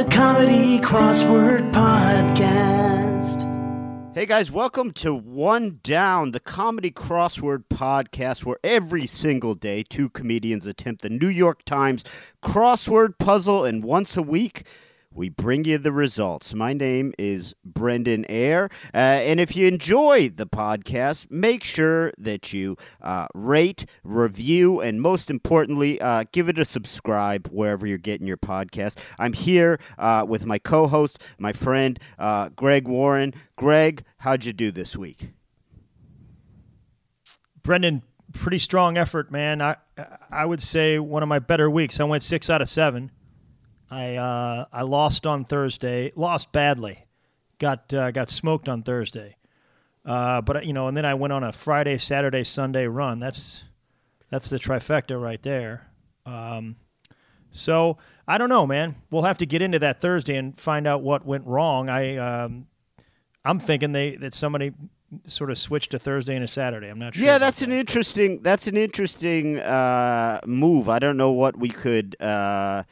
the Comedy Crossword Podcast. Hey guys, welcome to One Down, the comedy crossword podcast where every single day two comedians attempt the New York Times crossword puzzle, and once a week we bring you the results. My name is Brendan Ayer, uh, and if you enjoy the podcast, make sure that you uh, rate, review, and most importantly, uh, give it a subscribe wherever you're getting your podcast. I'm here uh, with my co-host, my friend uh, Greg Warren. Greg, how'd you do this week? Brendan, pretty strong effort, man. I I would say one of my better weeks. I went six out of seven. I uh, I lost on Thursday, lost badly, got uh, got smoked on Thursday, uh, but you know, and then I went on a Friday, Saturday, Sunday run. That's that's the trifecta right there. Um, so I don't know, man. We'll have to get into that Thursday and find out what went wrong. I um, I'm thinking they that somebody sort of switched to Thursday and a Saturday. I'm not sure. Yeah, that's an interesting. That's an interesting uh, move. I don't know what we could, uh,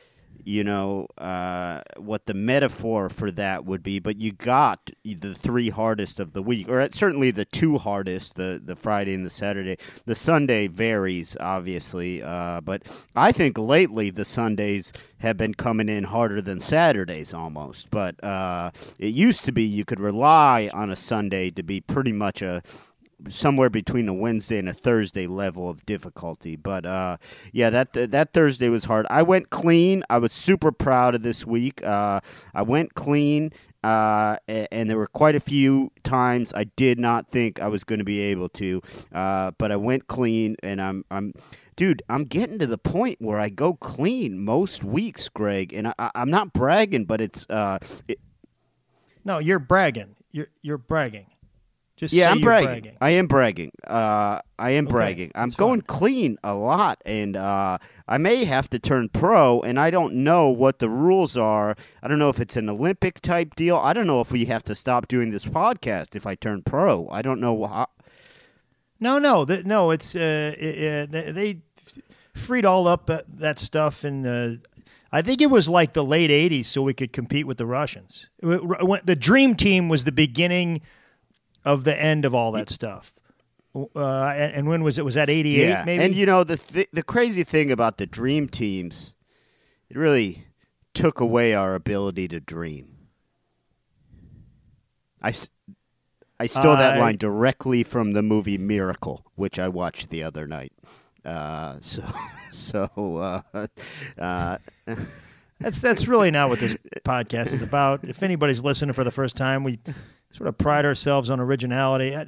you know, uh, what the metaphor for that would be. But you got the three hardest of the week, or certainly the two hardest: the the Friday and the Saturday. The Sunday varies, obviously, uh, but I think lately the Sundays have been coming in harder than Saturdays almost. But uh, it used to be you could rely on a Sunday to be pretty much a somewhere between a Wednesday and a Thursday level of difficulty. But uh, yeah, that that Thursday was hard. I went clean. I was super proud of this week. Uh, I went clean. Uh, and there were quite a few times I did not think I was going to be able to, uh, but I went clean, and I'm, I'm, dude, I'm getting to the point where I go clean most weeks, Greg, and I, I'm not bragging, but it's, uh, it, No, you're bragging. You're you're bragging. Just Yeah, I'm bragging. bragging. I am bragging. Uh, I am Okay, bragging. I'm going fine. clean a lot, and uh, I may have to turn pro. And I don't know what the rules are. I don't know if it's an Olympic type deal. I don't know if we have to stop doing this podcast if I turn pro. I don't know how. No, no, no. It's uh, uh, they, they freed all up uh, that stuff, and I think it was like the late '80s, so we could compete with the Russians. It The Dream Team was the beginning of the end of all that stuff. Uh, and, and when was it? Was that '88? Yeah, maybe. and you know the th- the crazy thing about the dream teams, it really took away our ability to dream. I, I stole that line directly from the movie Miracle, which I watched the other night. Uh, so, so uh, uh, That's that's really not what this podcast is about. If anybody's listening for the first time, we sort of pride ourselves on originality. I,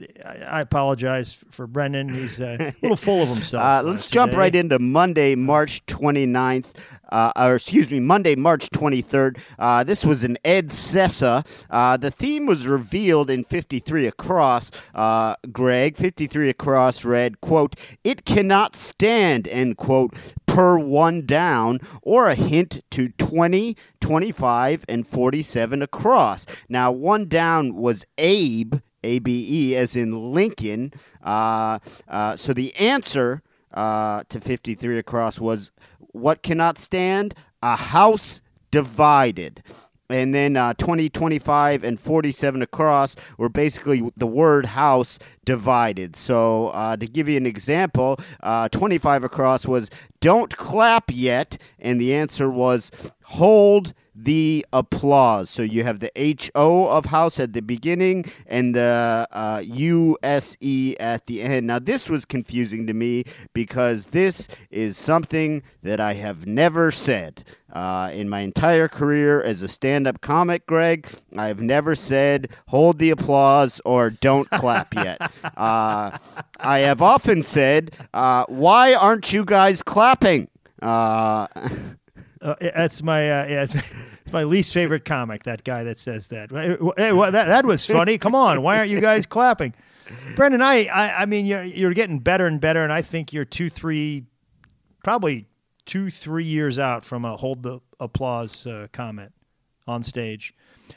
I, apologize for Brendan; he's uh, a little full of himself. Uh, let's jump right into Monday, March 29th, uh, or excuse me, Monday, March 23rd. Uh, this was an Ed Sessa. Uh, the theme was revealed in 53 Across. Uh, Greg, 53 Across read, quote, It cannot stand, end quote, per one down, or a hint to 20, 25, and 47 across. Now, one down was Abe. A B E, as in Lincoln. Uh, uh, so the answer uh, to 53 across was what cannot stand? A house divided. And then uh, 20, 25, and 47 across were basically the word house divided. So, uh, to give you an example, uh, 25 across was don't clap yet. And the answer was hold the applause. So you have the H O of house at the beginning and the uh, U S E at the end. Now, this was confusing to me because this is something that I have never said. Uh, in my entire career as a stand up comic, Greg, I have never said hold the applause or don't clap yet. Uh, I have often said, uh, why aren't you guys clapping? Uh, that's my uh, yeah, it's, it's my least favorite comic. That guy that says that. Hey, well, that that was funny. Come on, why aren't you guys clapping? Brendan, I, I I mean you're you're getting better and better, and I think you're two three, probably two three years out from a hold the applause uh, comment on stage.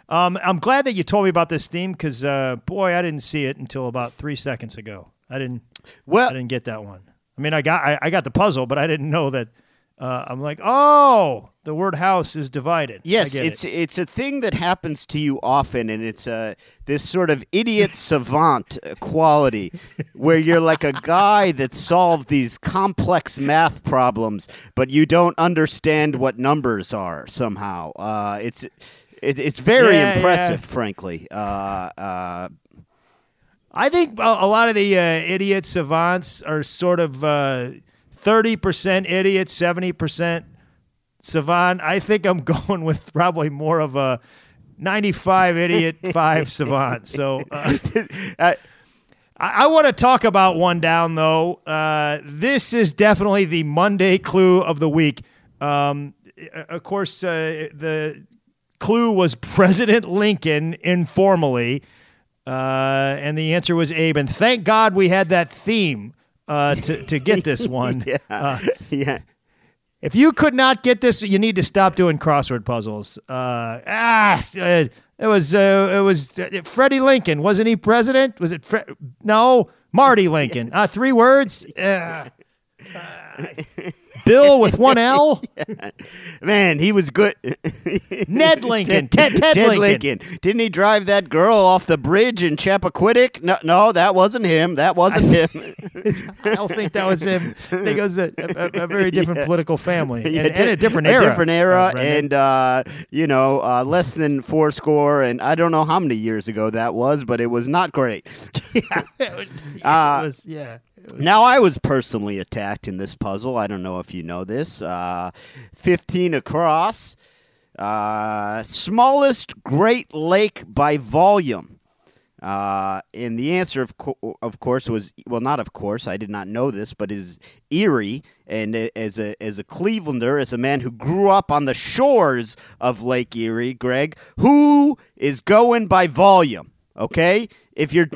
Um, I'm glad that you told me about this theme because uh, boy, I didn't see it until about three seconds ago. I didn't. well, I didn't get that one. I mean, I got I, I got the puzzle, but I didn't know that uh, I'm like, oh, the word house is divided. Yes, it's it. it's a thing that happens to you often, and it's uh, this sort of idiot savant quality where you're like a guy that solved these complex math problems, but you don't understand what numbers are somehow. Uh, it's it, it's very Yeah, impressive, yeah. frankly. Uh, uh, I think a, a lot of the uh, idiot savants are sort of uh, thirty percent idiot, seventy percent savant. I think I'm going with probably more of a ninety-five idiot, five savant. So. Uh, uh, I, I want to talk about one down though. Uh, this is definitely the Monday clue of the week. Um, uh, of course, uh, the clue was President Lincoln informally, uh, and the answer was Abe. And thank God we had that theme uh, to to get this one. yeah, Uh, yeah. if you could not get this, you need to stop doing crossword puzzles. Uh, ah, it was uh, it was uh, Freddie Lincoln, wasn't he president? Was it Fre- no Marty Lincoln? Uh, three words. Uh, uh, Bill with one L. Man, he was good. Ned Lincoln. Ted, Ted, Lincoln. Didn't he drive that girl off the bridge in Chappaquiddick? No, no, that wasn't him. That wasn't him. I don't think that was him. I think it was a, a, a very different Yeah. political family and, Yeah, and a different a era. different era, uh, Brendan. and uh, you know, uh, less than four score, and I don't know how many years ago that was, but it was not great. It was- Uh, it was- yeah. Now, I was personally attacked in this puzzle. I don't know if you know this. Uh, 15 across. Uh, smallest Great Lake by volume. Uh, and the answer, of, co- of course, was well, not of course. I did not know this, but is Erie. And as a as a Clevelander, as a man who grew up on the shores of Lake Erie, Greg, who is going by volume? Okay, if you're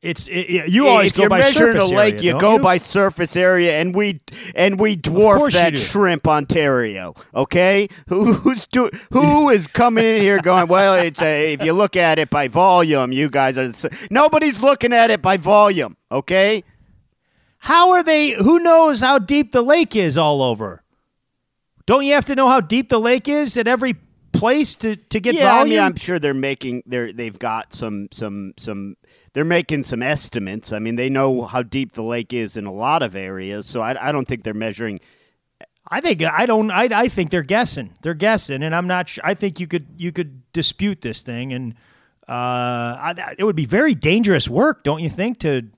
It's it, it- you always if go you're by measuring surface a lake, area, you go you? by surface area, and we and we dwarf that shrimp Ontario. Okay, Who, who's do, who is coming in here going? Well, it's a, if you look at it by volume, you guys are. Nobody's looking at it by volume. Okay, How are they? Who knows how deep the lake is all over? Don't you have to know how deep the lake is at every place to, to get yeah, I volume? mean, I'm sure they're making they're they've got some some some. They're making some estimates. I mean, they know how deep the lake is in a lot of areas, so I, I don't think they're measuring I think I don't. I, I think they're guessing. They're guessing, and I'm not. Sure, I think you could you could dispute this thing, and uh, I, it would be very dangerous work, don't you think, to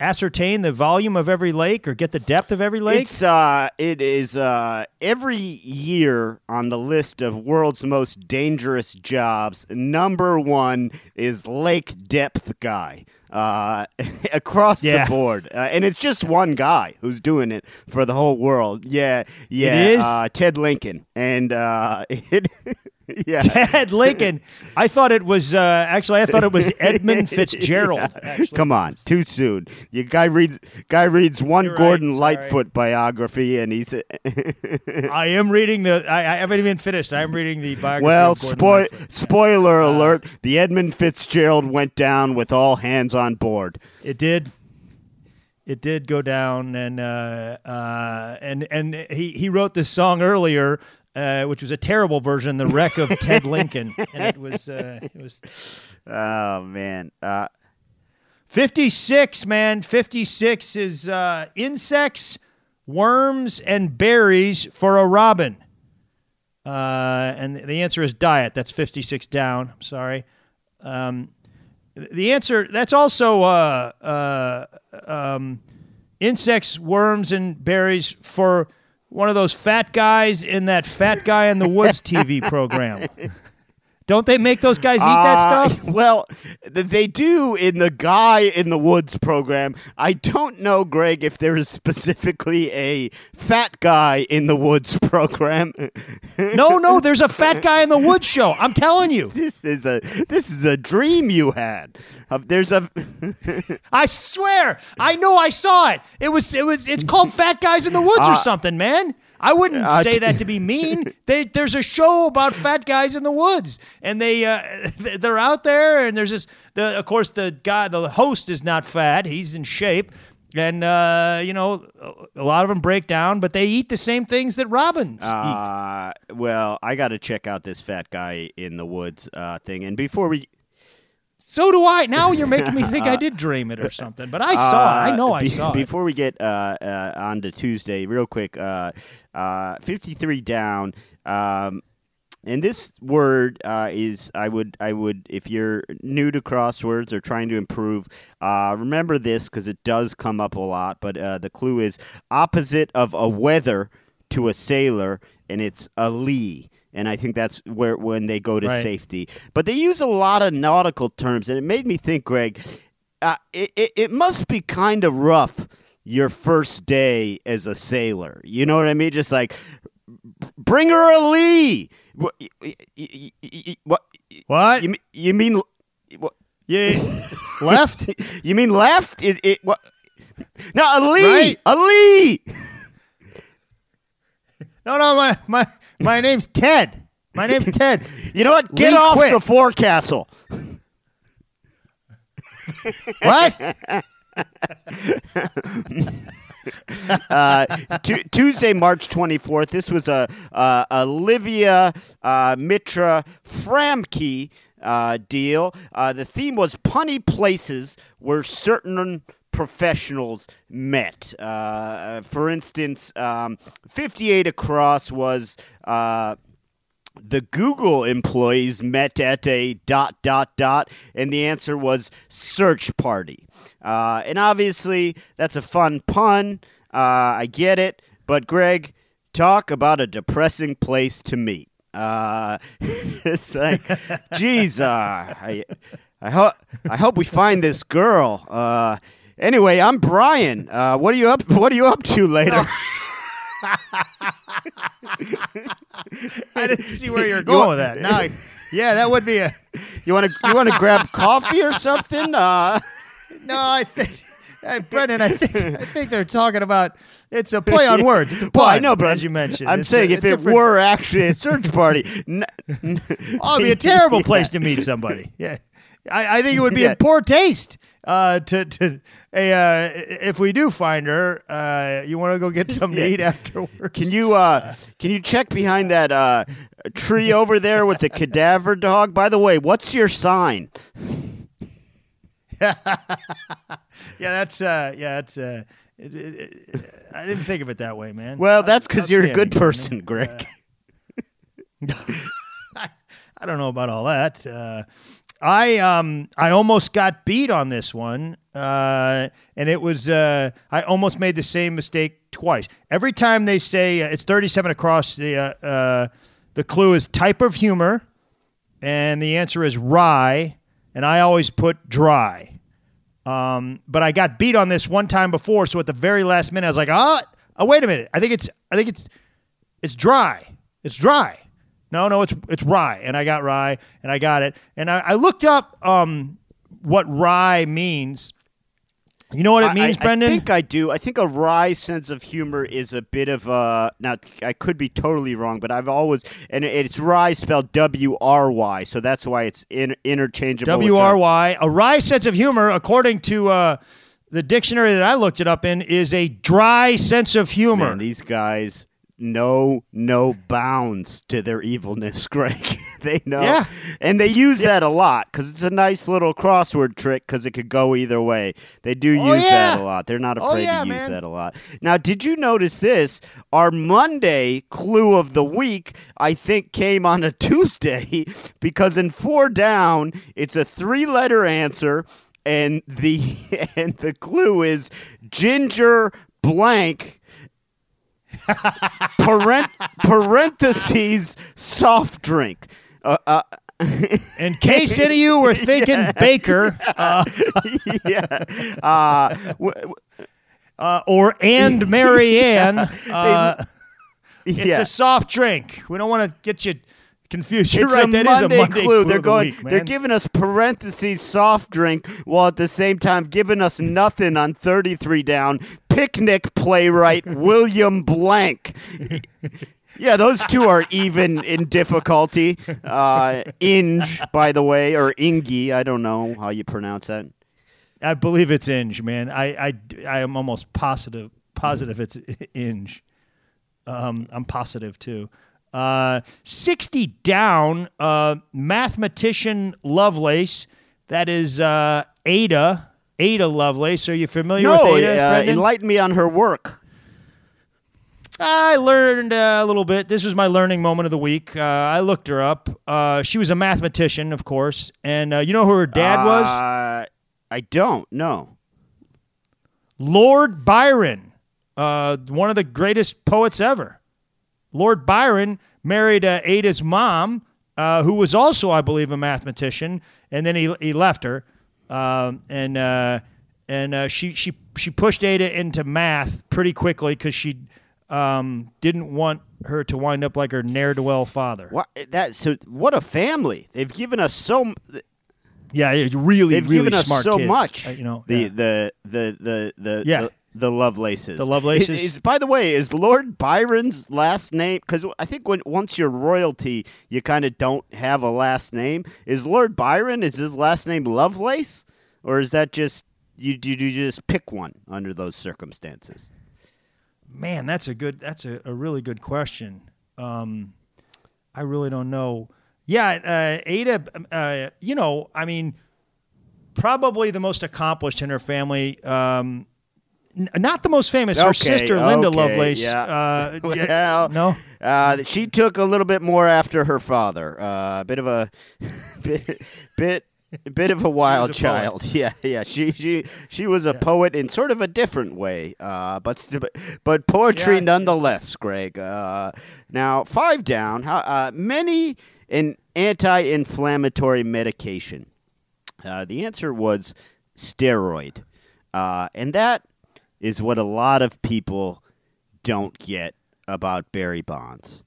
ascertain the volume of every lake or get the depth of every lake? It's uh, it is uh, every year on the list of world's most dangerous jobs. Number one is lake depth guy. Uh, across Yeah. the board, uh, and it's just one guy who's doing it for the whole world. Yeah, yeah. It is uh, Ted Lincoln, and uh, it, yeah, Ted Lincoln. I thought it was uh, actually. I thought it was Edmund Fitzgerald. Yeah. Come on, too soon. You guy reads guy reads one You're Gordon sorry. Lightfoot biography, and he's I am reading the. I, I haven't even finished. I am reading the biography. Well, spoil spoiler alert: the Edmund Fitzgerald went down with all hands on board. It did. It did go down, and uh, uh, and and he he wrote this song earlier, uh, which was a terrible version, "The Wreck of Ted Lincoln," and it was uh, it was Oh man, uh, fifty six. Man, fifty six is uh, insects, worms, and berries for a robin. Uh, and the answer is diet. That's fifty six down. I'm sorry. Um, the answer that's also uh, uh, um, insects, worms, and berries for one of those fat guys in that Fat Guy in the Woods TV program. Don't they make those guys eat that uh, stuff? Well, they do in the Guy in the Woods program. I don't know, Greg, if there is specifically a fat guy in the Woods program. No, no, there's a fat guy in the woods show. I'm telling you. this is a this is a dream you had. Uh, there's a I swear. I know I saw it. It was it was it's called Fat Guys in the Woods or something, man. I wouldn't say that to be mean. They, there's a show about fat guys in the woods, and they uh, they're out there, and there's this. The, of course, the guy, the host is not fat; he's in shape, and uh, you know, a- lot of them break down, but they eat the same things that robins eat. Uh, well, I got to check out this fat guy in the woods uh, thing. And before we, So do I. Now you're making me think I did dream it or something, but I saw it. I know Uh, I be- saw it. Before we get uh, uh, on to Tuesday, real quick, uh, uh, 53 down. Um, and this word uh, is I would I would if you're new to crosswords or trying to improve, uh, remember this because it does come up a lot. But uh, the clue is opposite of a weather to a sailor, and it's a lee. And I think that's where when they go to Right. safety. But they use a lot of nautical terms, and it made me think, Greg. Uh, it, it it must be kind of rough your first day as a sailor. You know what I mean? Just like bring her a lee. What? What? You, mean- you mean what? Yeah, left. You mean left? It, it what? No, a lee. Right. A lee. No, no, my my my name's Ted. My name's Ted. You know what? Get Lee off the forecastle. What? uh, Tu Tuesday, March 24th. This was a uh, Olivia uh, Mitra Framke uh, deal. Uh, the theme was punny places where certain professionals met. Uh, for instance, um, 58 across was. The Google employees met at a dot dot dot, and the answer was search party. Uh, and obviously, that's a fun pun. Uh, I get it, but Greg, talk about a depressing place to meet. Uh, it's like, geez, uh, I, I hope I hope we find this girl. Uh, anyway, I'm Brian. Uh, what are you up? What are you up to later? I didn't see where you were going with that. Now, I- yeah, that would be a. You want to you want to grab coffee or something? Uh, No, I think, hey, Brendan, I think I think they're talking about. It's a play on words. It's a pun, well, I know, but as you mentioned. I'm saying a- if it were actually a search party, n- n- oh, it'd be a terrible Yeah. place to meet somebody. Yeah, I, I think it would be Yeah. in poor taste. Uh, to to a, uh, if we do find her, uh, you want to go get something to Yeah. eat afterwards. Can you uh, can you check behind that uh, tree over there with the cadaver dog? By the way, what's your sign? Yeah, that's uh, yeah, that's. Uh, it, it, it, I didn't think of it that way, man. Well, that's because you're a good person. Greg. I don't know about all that. Uh, I um I almost got beat on this one, uh, and it was uh, I almost made the same mistake twice. Every time they say uh, it's thirty-seven across, the uh, uh, the clue is type of humor, and the answer is rye, and I always put dry. Um, but I got beat on this one time before, so at the very last minute, I was like, "Ah, oh, wait a minute! I think it's I think it's it's dry. It's dry. No, no, it's it's rye, and I got rye, and I got it, and I, I looked up um, what rye means. You know what it I- means, I, Brendan? I think I do. I think a wry sense of humor is a bit of a. Now, I could be totally wrong, but I've always and it's rye spelled W R Y, so that's why it's in, interchangeable. W R dry. Wry sense of humor, according to uh, the dictionary that I looked it up in, is a dry sense of humor. Man, these guys know no bounds to their evilness, Greg. they know, Yeah. and they use that a lot because it's a nice little crossword trick because it could go either way. They do Oh, use yeah. that a lot. They're not Oh, afraid yeah, to use man. that a lot. Now, did you notice this? Our Monday clue of the week, I think, came on a Tuesday because in four down, it's a three-letter answer. And the and the clue is ginger blank parent, parentheses soft drink. Uh, uh, in case any of you were thinking Baker uh, yeah. Uh, w- w- uh, or and Marianne, uh, it's yeah. a soft drink. We don't want to get you confused. You're it's right. That Monday is a Monday clue. They're of the going. week, they're giving us parentheses soft drink while at the same time giving us nothing on thirty three down. Picnic playwright William Blank. Yeah, those two are even in difficulty. Uh, Inge, by the way, or Ingi. I don't know how you pronounce that. I believe it's Inge, man. I, I, I am almost positive positive it's Inge. Um, I'm positive too. Uh, 60 down, uh, mathematician Lovelace. That is uh, Ada. Ada Lovelace. Are you familiar No, with Ada? uh, enlighten me on her work. I learned uh, a little bit. This was my learning moment of the week. Uh, I looked her up. Uh, she was a mathematician, of course, and uh, you know who her dad was? Uh, I don't. know. Lord Byron, uh, one of the greatest poets ever. Lord Byron married uh, Ada's mom, uh, who was also, I believe, a mathematician, and then he he left her, um, and uh, and uh, she she she pushed Ada into math pretty quickly because she um, didn't want her to wind up like her ne'er do well father. What that? So what a family! They've given us so. m- Yeah, it's really They've really given us smart so kids. much. Uh, you know, the yeah. the the the the Yeah. the, the Lovelaces. The Lovelaces. Is, is- by the way, is Lord Byron's last name? Because I think when once you're royalty, you kind of don't have a last name. Is Lord Byron? Is his last name Lovelace, or is that just you? Do you just pick one under those circumstances? Man, that's a good. That's a, a really good question. Um, I really don't know. Yeah, uh, Ada. Uh, you know, I mean, probably the most accomplished in her family. Um, not the most famous. Her Okay, sister Linda okay, Lovelace. yeah. Uh, Well, no. Uh, she took a little bit more after her father. Uh, a bit of a bit, bit, bit of a wild a poet. child. Yeah, yeah. She she she was a poet in sort of a different way. Uh, but but, poetry Yeah. nonetheless, Greg. Uh, now five down. How uh, many an anti-inflammatory medication? Uh, the answer was steroid, uh, and that is what a lot of people don't get about Barry Bonds,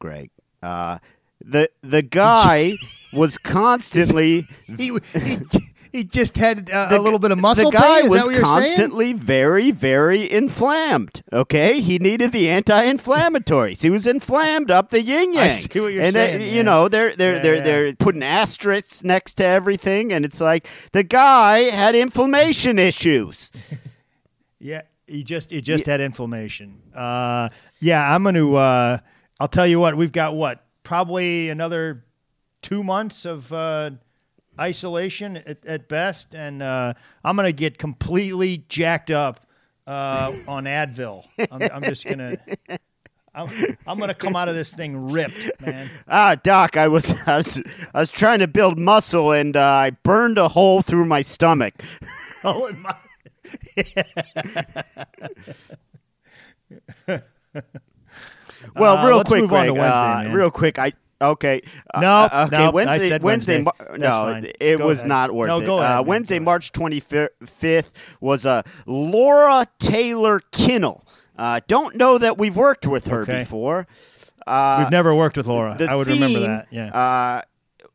Greg. Uh, the the guy was constantly He, he, he just had uh, the a little bit of muscle The guy pain. Was you're saying? constantly very, very inflamed. Okay, he needed the anti-inflammatories. he was inflamed up the yin yang. I see what you're and saying, They, you know, they're they're Yeah, they're yeah. they're putting asterisks next to everything, and it's like the guy had inflammation issues. Yeah, he just he just had inflammation. Uh, yeah, I'm gonna. Uh, I'll tell you what. We've got what probably another two months of uh, isolation at, at best, and uh, I'm gonna get completely jacked up uh, on Advil. I'm, I'm just gonna. I'm, I'm gonna come out of this thing ripped, man. Ah, Doc, I was I was I was trying to build muscle, and uh, I burned a hole through my stomach. Oh, my- Well, Uh, real quick, move on to Greg, Wednesday, uh, real quick. I okay. Uh, Nope, uh, okay. nope, I Wednesday, said Wednesday. Wednesday. No, it Go was ahead. not worth No, it. go ahead, uh. Wednesday, Go. March twenty fifth was a Laura Taylor Kinnell. Uh, don't know that we've worked with her Okay. before. Uh, We've never worked with Laura. I would remember that. Yeah. Uh,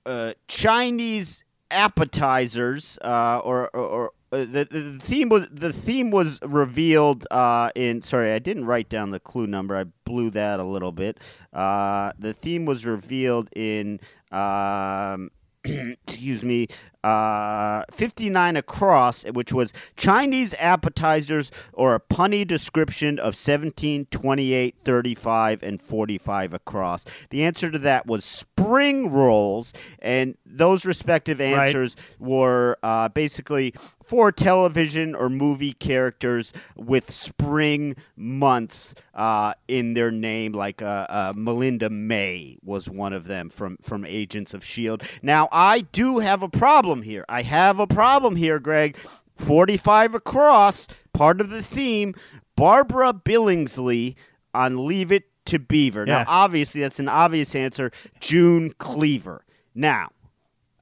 uh, Chinese appetizers, uh, or, or uh, the, the the theme was the theme was revealed uh, in. Sorry, I didn't write down the clue number. I blew that a little bit. Uh, the theme was revealed in. Um, excuse me, uh, 59 across, which was Chinese appetizers or a punny description of 17, 28, 35, and 45 across. The answer to that was spring rolls, and those respective answers were uh, basically for television or movie characters with spring months uh, in their name, like uh, uh, Melinda May was one of them from, from Agents of S.H.I.E.L.D. Now, I do have a problem here. I have a problem here, Greg. 45 across, part of the theme. Barbara Billingsley on Leave It to Beaver. Yeah. Now, obviously, that's an obvious answer. June Cleaver. Now,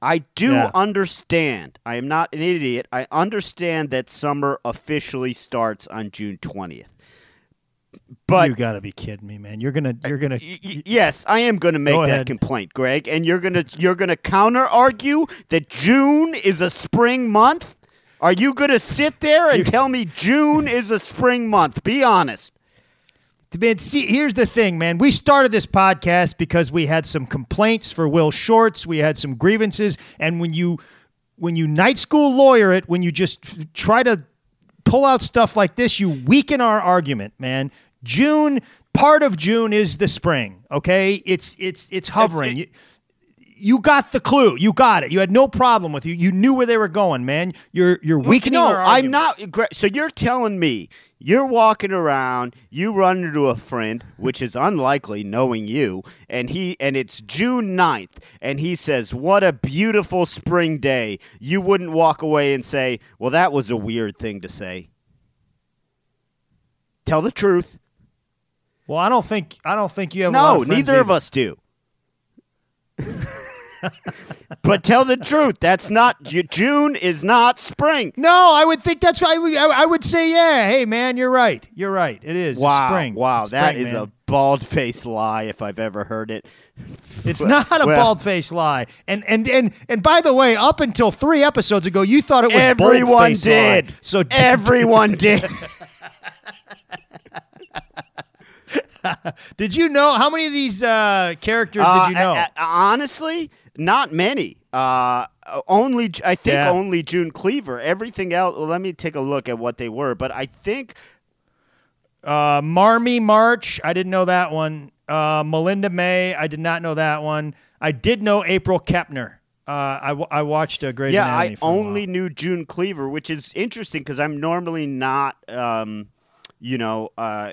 I do Yeah. understand. I am not an idiot. I understand that summer officially starts on June 20th. But you got to be kidding me, man. You're gonna, you're gonna. Y- y- yes, I am going to make Go that ahead. complaint, Greg, and you're going to you're to counter argue that June is a spring month. Are you going to sit there and tell me June is a spring month? Be honest. Man, see, here's the thing, man. We started this podcast because we had some complaints for Will Shortz. We had some grievances, and when you when you night school lawyer it, when you just try to pull out stuff like this, you weaken our argument, man. June, part of June is the spring. Okay, it's it's it's hovering. You, you got the clue. You got it. You had no problem with you. You knew where they were going, man. You're you're weakening no, I'm not. So you're telling me you're walking around, you run into a friend, which is unlikely knowing you, and he and it's June 9th, and he says, "What a beautiful spring day." You wouldn't walk away and say, "Well, that was a weird thing to say." Tell the truth. Well, I don't think I don't think you have. a lot No, of neither of us do. but tell the truth. That's not June is not spring. No, I would think that's right. I would- say, yeah. Hey, man, you're right. You're right. It is Wow, spring. wow, It's that spring, is man. a bald-faced lie if I've ever heard it. It's not a Well- bald faced lie. And and and and by the way, up until three episodes ago, you thought it was Everyone did. Lie. So everyone did. did you know how many of these uh, characters Uh, did you know? a- a- honestly, not many. Uh, only I think Yeah. only June Cleaver. Everything else. Let me take a look at what they were. But I think Uh, Marmee March, I didn't know that one. Uh, Melinda May, I did not know that one. I did know April Kepner. Uh, I, w- I watched a great. yeah, I only knew June Cleaver, which is interesting because I'm normally not, um, you know, uh,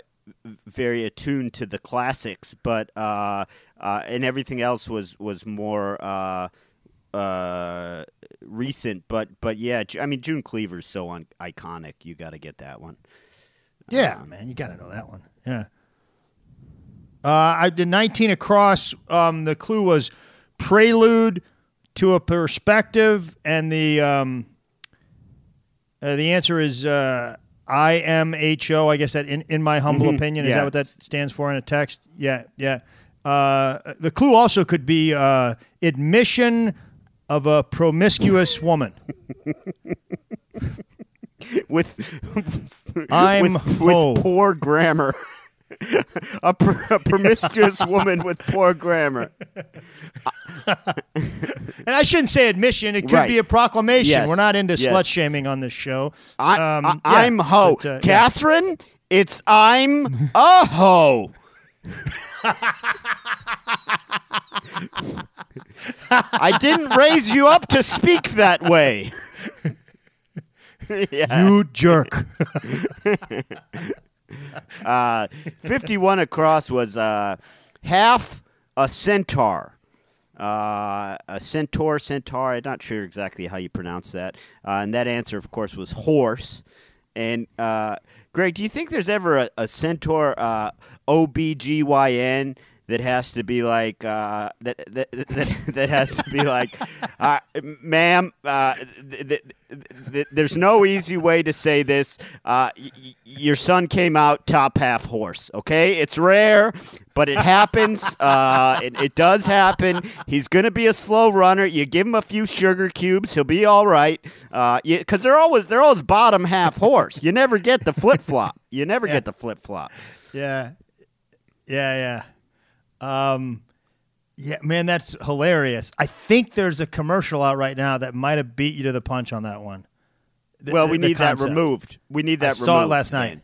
very attuned to the classics, but uh, uh, and everything else was was more uh, uh, recent. But but yeah, I mean June Cleaver's so un- iconic. You got to get that one. Yeah, man, you got to know that one. Yeah. Uh, I did 19 across. Um, the clue was prelude to a perspective, and the um, uh, the answer is uh, IMHO. I guess that in, in my humble opinion, is Mm-hmm. Yeah. that what that stands for in a text? Yeah, yeah. Uh, the clue also could be uh, admission of a promiscuous woman. with I'm with, with poor grammar. A, pr- a promiscuous woman with poor grammar. And I shouldn't say admission; it could Right. be a proclamation. Yes. We're not into Yes. slut shaming on this show. I, Um, I, yeah, I'm ho. but, uh, yeah. Catherine, it's I'm a ho. I didn't raise you up to speak that way. yeah. You jerk. Uh, 51 across was uh, half a centaur. Uh, a centaur, centaur. I'm not sure exactly how you pronounce that. Uh, and that answer, of course, was horse. And uh, Greg, do you think there's ever a, a centaur uh, OBGYN that has to be like uh, that, that, that that has to be like, uh, ma'am, uh, th- th- th- there's no easy way to say this. Uh, y- y- your son came out top half horse. Okay, it's rare, but it happens. Uh, it, it does happen. He's gonna be a slow runner. You give him a few sugar cubes, he'll be all right. Because they're always they're always bottom half horse. You never get the flip flop. You never get the flip flop. yeah, yeah, yeah. Um, yeah, man, that's hilarious. I think there's a commercial out right now that might have beat you to the punch on that one. The- Well, we need that removed. We need I that saw it removed, last man. night.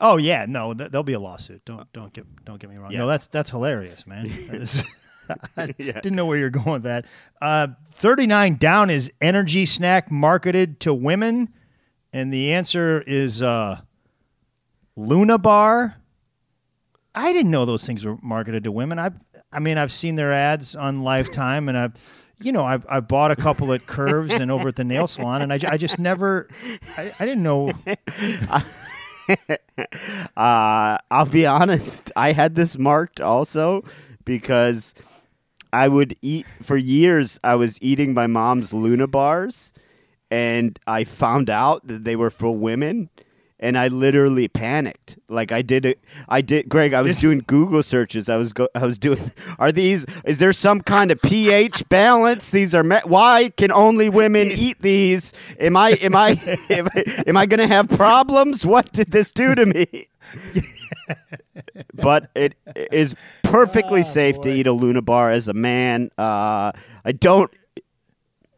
Oh yeah, no, th- there'll be a lawsuit. Don't don't get don't get me wrong. Yeah. No, that's that's hilarious, man. That is, I Yeah. didn't know where you're going with that. Uh, Thirty nine down is energy snack marketed to women, and the answer is uh, Luna Bar. I didn't know those things were marketed to women. I I mean, I've seen their ads on Lifetime, and I've you know I I bought a couple at Curves and over at the nail salon, and I, I just never I, I didn't know. Uh, I'll be honest. I had this marked also because I would eat for years. I was eating my mom's Luna bars, and I found out that they were for women, and I literally panicked. Like I did it. I did, Greg. I was doing Google searches. I was go. I was doing. Are these? Is there some kind of pH balance? These are. Me- why can only women eat these? Am I? Am I? Am I, am I going to have problems? What did this do to me? but it is perfectly safe to eat a Luna bar as a man. Uh, I don't.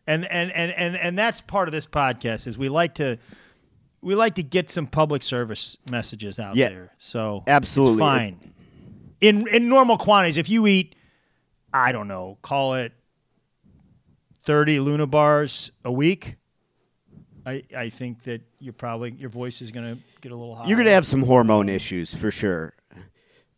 and and and and and that's part of this podcast is we like to we like to get some public service messages out Yeah. there. So Absolutely. it's fine. In in normal quantities, if you eat, I don't know, call it thirty Luna bars a week. I, I think that you're probably your voice is going to get a little high. You're going to have some hormone issues for sure.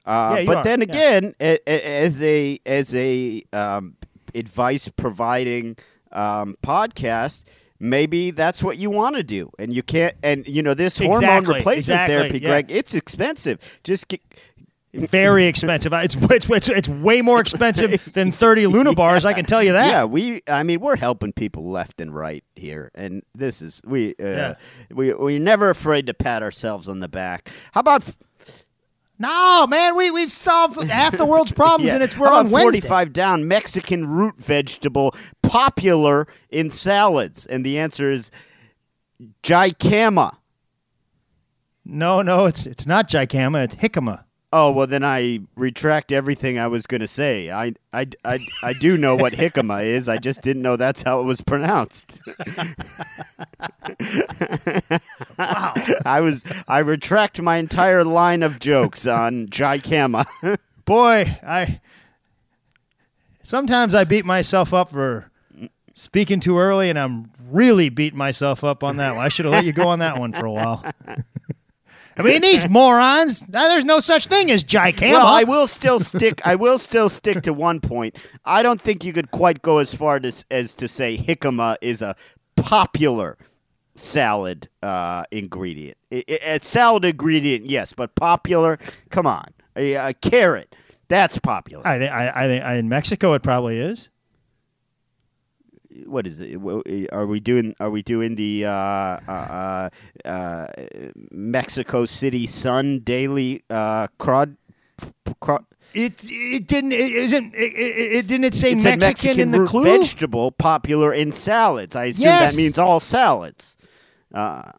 Uh, Yeah, but are. then again, a, as a as a um, advice providing um, podcast, maybe that's what you want to do, and you can't. And you know this hormone Exactly, replacement exactly, therapy, yeah. Greg, it's expensive. Just get, very expensive. It's, it's it's it's way more expensive than thirty Luna bars. I can tell you that. Yeah, we. I mean, we're helping people left and right here, and this is we. Uh, Yeah. We we're never afraid to pat ourselves on the back. How about No, man, we we've solved half the world's problems, Yeah. and it's we're How on about Wednesday. 45 down Mexican root vegetable popular in salads? And the answer is jicama. No, no, it's it's not jicama. It's jicama. Oh, well, then I retract everything I was going to say. I, I, I, I do know what jicama is. I just didn't know that's how it was pronounced. Wow. I was I retract my entire line of jokes on jicama. Boy, I sometimes I beat myself up for speaking too early, and I'm really beating myself up on that one. I should have let you go on that one for a while. I mean, these morons. There's no such thing as jicama. Well, I will still stick. I will still stick to one point. I don't think you could quite go as far as as to say jicama is a popular salad uh, ingredient. I- I- A salad ingredient, yes, but popular. Come on, a, a carrot. That's popular. I think I, I think in Mexico it probably is. What is it? Are we doing? Are we doing the uh, uh, uh, uh, Mexico City Sun daily uh, crud? crud It it didn't it isn't it, it, it didn't it say said Mexican, in the clue? vegetable popular in salads. I assume Yes. that means all salads. Uh,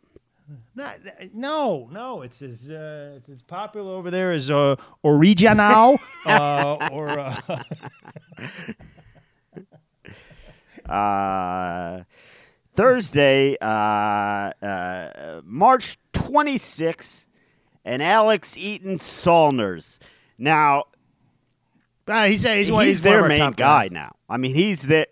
Not- No, no, it's as uh, it's as popular over there as uh, original uh, or uh, uh, Thursday, uh, uh, March 26th, and Alex Eaton Salners. Now, Ah, he's he's, he's, he's their main guy guys. now. I mean, he's the.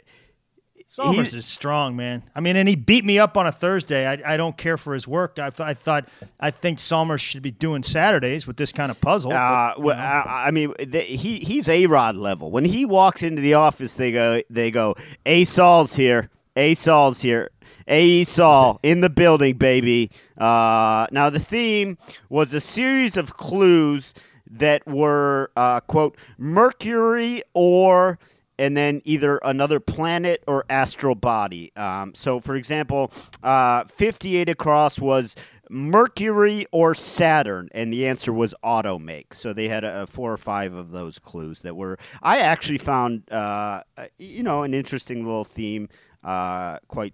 Salners He- is strong, man. I mean, and he beat me up on a Thursday. I, I don't care for his work. I, I thought I think Salners should be doing Saturdays with this kind of puzzle. Uh, but, well. I, I mean, the, he he's a Rod level. When he walks into the office, they go they go, "A Saul's here, A Saul's here, A Saul in the building, baby." Uh, now the theme was a series of clues that were uh, quote Mercury or and then either another planet or astral body. Um, so, for example, uh, 58 across was Mercury or Saturn, and the answer was automake. So they had four or five of those clues that were. I actually found, uh, you know, an interesting little theme. Uh, quite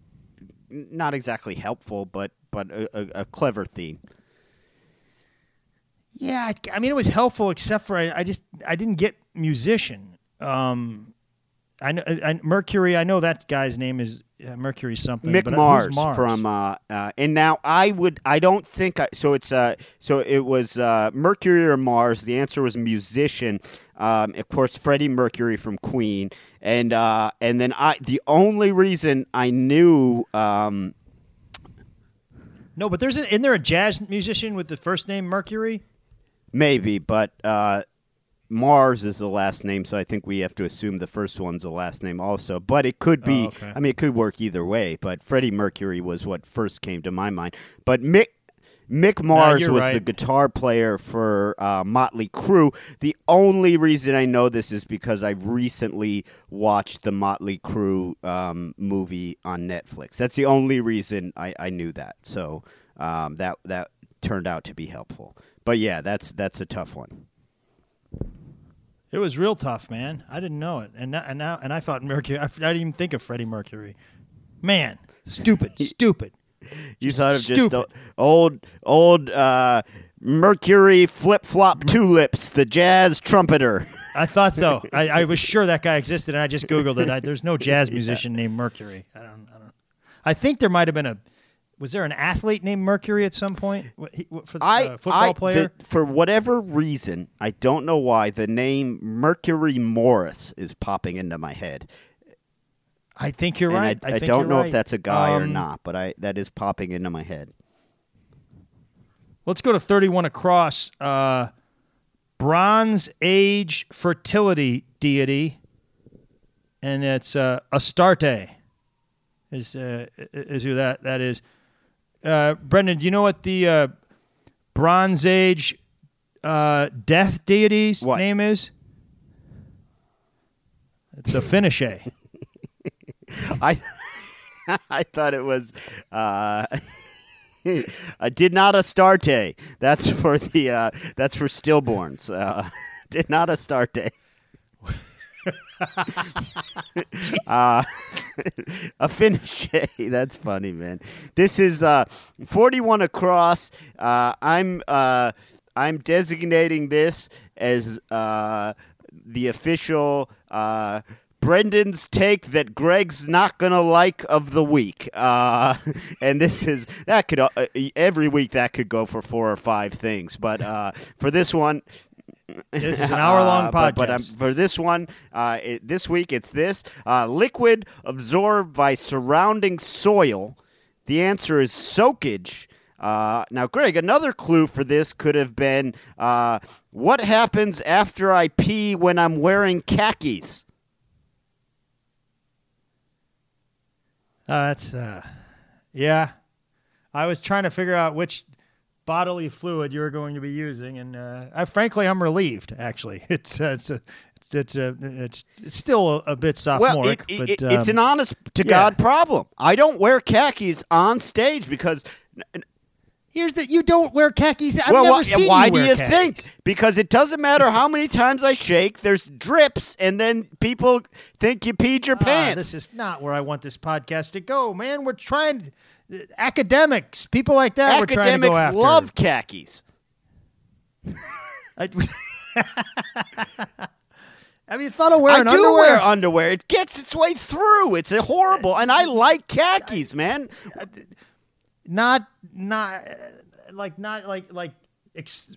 not exactly helpful, but but a, a, a clever theme. yeah, I, I mean, it was helpful except for I, I just I didn't get musician. Um, I know I, Mercury. I know that guy's name is uh, Mercury something. Mick but uh, Mars, Mars from uh, uh, and now I would I don't think I, so it's uh so it was uh, Mercury or Mars the answer was musician um, of course Freddie Mercury from Queen and uh, and then I the only reason I knew um, No, but there's a, isn't there a jazz musician with the first name Mercury? maybe but uh, Mars is the last name so I think we have to assume the first one's the last name also but it could be Oh, okay. I mean it could work either way but Freddie Mercury was what first came to my mind but Mick Mick Mars you're was the guitar player for uh, Motley Crue. The only reason I know this is because I recently watched the Motley Crue um, movie on Netflix. That's the only reason I, I knew that. So um, that that turned out to be helpful. But yeah, that's that's a tough one. It was real tough, man. I didn't know it, and now, and now and I thought Mercury. I, I didn't even think of Freddie Mercury. Man, stupid, stupid. You thought of just Stupid. the old old uh, Mercury flip flop tulips, the jazz trumpeter. I thought so. I, I was sure that guy existed, and I just googled it. I, there's no jazz musician named Mercury. I don't. I don't. I think there might have been a. Was there an athlete named Mercury at some point? What, he, what, for the I uh, football I, player? the- for whatever reason, I don't know why the name Mercury Morris is popping into my head. I think you're And right. I, I, think don't know right. if that's a guy or Um, not, but I that is popping into my head. Let's go to 31 across. Uh, Bronze Age fertility deity, and it's uh, Astarte. Is uh, is who that that is? Uh, Brendan, do you know what the uh, Bronze Age uh, death deity's What? name is? It's a Finnish. I I thought it was uh I did not Astarte. That's for the uh that's for stillborns. Uh did not Astarte. uh, a finish. That's funny, man. This is uh, 41 across. Uh, I'm uh, I'm designating this as uh, the official uh, Brendan's take that Greg's not gonna like of the week. Uh, and this is that could uh, every week that could go for four or five things, but uh, for this one. This is an hour-long Uh, but, but um, for this one, uh, it, this week it's this uh, liquid absorbed by surrounding soil. The answer is soakage. Uh, now, Greg, another clue for this could have been uh, what happens after I pee when I'm wearing khakis? Uh, that's uh, yeah. I was trying to figure out which bodily fluid you're going to be using, and uh, I, frankly, I'm relieved. Actually, it's uh, it's a, it's it's, a, it's it's still a, a bit sophomoric, Well, it, it- but it- it's an um, honest to yeah. God problem. I don't wear khakis on stage because. here's that you don't wear khakis. I've well, never why, seen why you do you khakis. think? Because it doesn't matter how many times I shake, there's drips, and then people think you peed your Ah, pants. this is not where I want this podcast to go, man. We're trying to, academics, people like that. we're trying to go Academics love khakis. I, have you thought of wearing I do underwear? wear underwear. It gets its way through. It's a horrible, and I like khakis, man. not not uh, like not like like ex,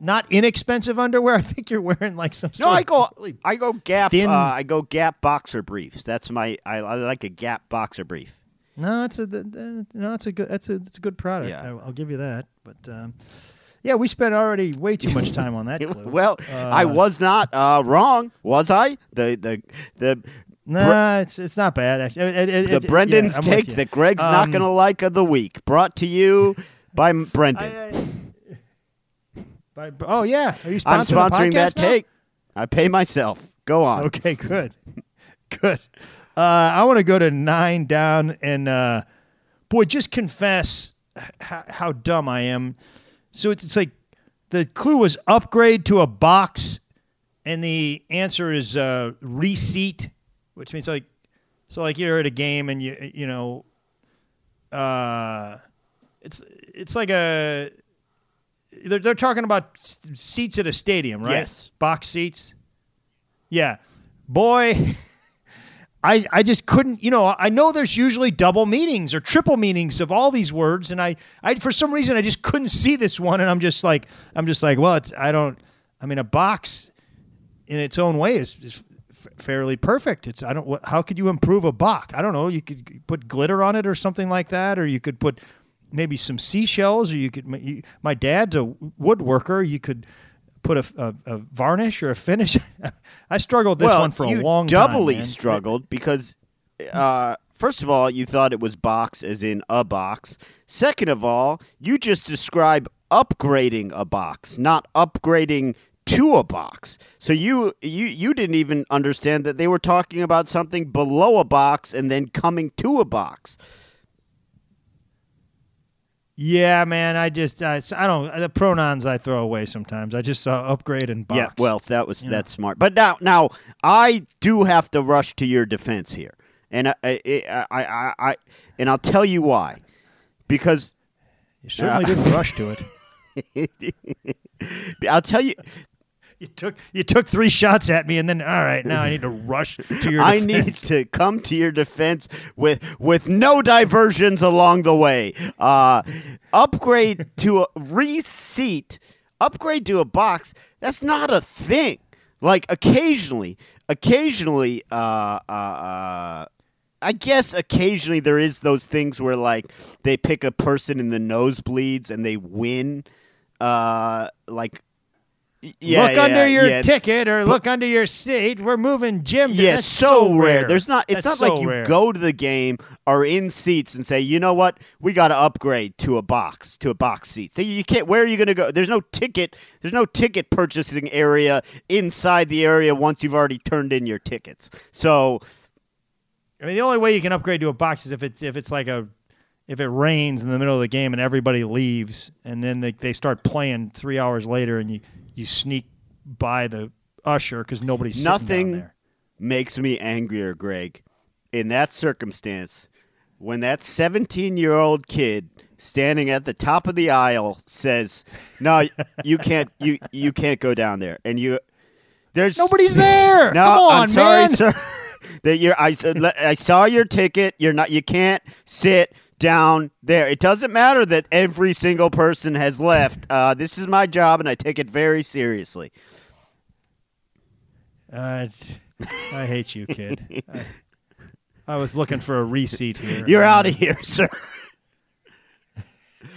not inexpensive underwear. I think you're wearing like some. No, I go, really- I go Gap. thin- Uh, I go Gap boxer briefs. That's my. I, I like a Gap boxer brief. No, it's a no, it's a good that's a it's a good product. Yeah. I, I'll give you that. But um, yeah, we spent already way too much time on that. well, I Uh, was not uh, wrong, was I? The the the Nah, it's it's not bad. actually. It- it- the it- Brendan's yeah, take that Greg's not Um, going to like of the week, brought to you by Brendan. I- I- by- oh yeah, are you I'm sponsoring, that now? take. I pay myself. Go on. Okay, good, good. Uh, I want to go to nine down and uh, boy, just confess how, how dumb I am. So it's, it's like the clue was upgrade to a box, and the answer is uh, reseat, which means like so like you're at a game and you you know, uh, it's it's like a they're, they're talking about seats at a stadium, right? Yes. Box seats. Yeah. Boy, I I just couldn't, you know, I know there's usually double meanings or triple meanings of all these words and I I for some reason I just couldn't see this one and I'm just like I'm just like, well, it's I don't I mean a box in its own way is, is fairly perfect. It's I don't how could you improve a box? I don't know, you could put glitter on it or something like that or you could put maybe some seashells or you could my dad's a woodworker, you could put a, a, a varnish or a finish. I struggled with this well, one for a long time. doubly man. struggled because, uh, first of all, you thought it was box as in a box. Second of all, you just describe upgrading a box, not upgrading to a box. So you you you didn't even understand that they were talking about something below a box and then coming to a box. Yeah, man. I just I, I don't the pronouns I throw away sometimes. I just saw upgrade and box. Yeah, well, that was that's smart. But now, now I do have to rush to your defense here, and I, I, I, I, I and I'll tell you why. Because you certainly uh, didn't rush to it. I'll tell you, You took you took three shots at me, and then all right, now I need to rush to your. I defense. need to come to your defense with with no diversions along the way. Uh, upgrade to a reseat, upgrade to a box. That's not a thing. Like occasionally, occasionally, uh, uh, uh, I guess occasionally there is those things where like they pick a person in the nosebleeds and they win. Uh, like. Yeah, look under yeah, your yeah. ticket or look under your seat. We're moving Jim. Yeah, That's so, rare. There's not. It's That's not like you rare. go to the game or in seats and say, you know what, we got to upgrade to a box, to a box seat. So you can't. Where are you going to go? There's no ticket. There's no ticket purchasing area inside the area once you've already turned in your tickets. So I mean, the only way you can upgrade to a box is if it's if it's like a if it rains in the middle of the game and everybody leaves, and then they, they start playing three hours later, and you you sneak by the usher because nobody's sitting down nothing there. makes me angrier, Greg, in that circumstance when that 17 year old kid standing at the top of the aisle says, "No, you can't. You you can't go down there," and you there's Nobody's there. No, Come on, I'm sorry, man. sir. that you're, I, said- I saw your ticket. You're not. You can't sit down there. It doesn't matter that every single person has left. Uh, this is my job, and I take it very seriously. Uh, I hate you, kid. I, I was looking for a receipt here. You're out of here, sir.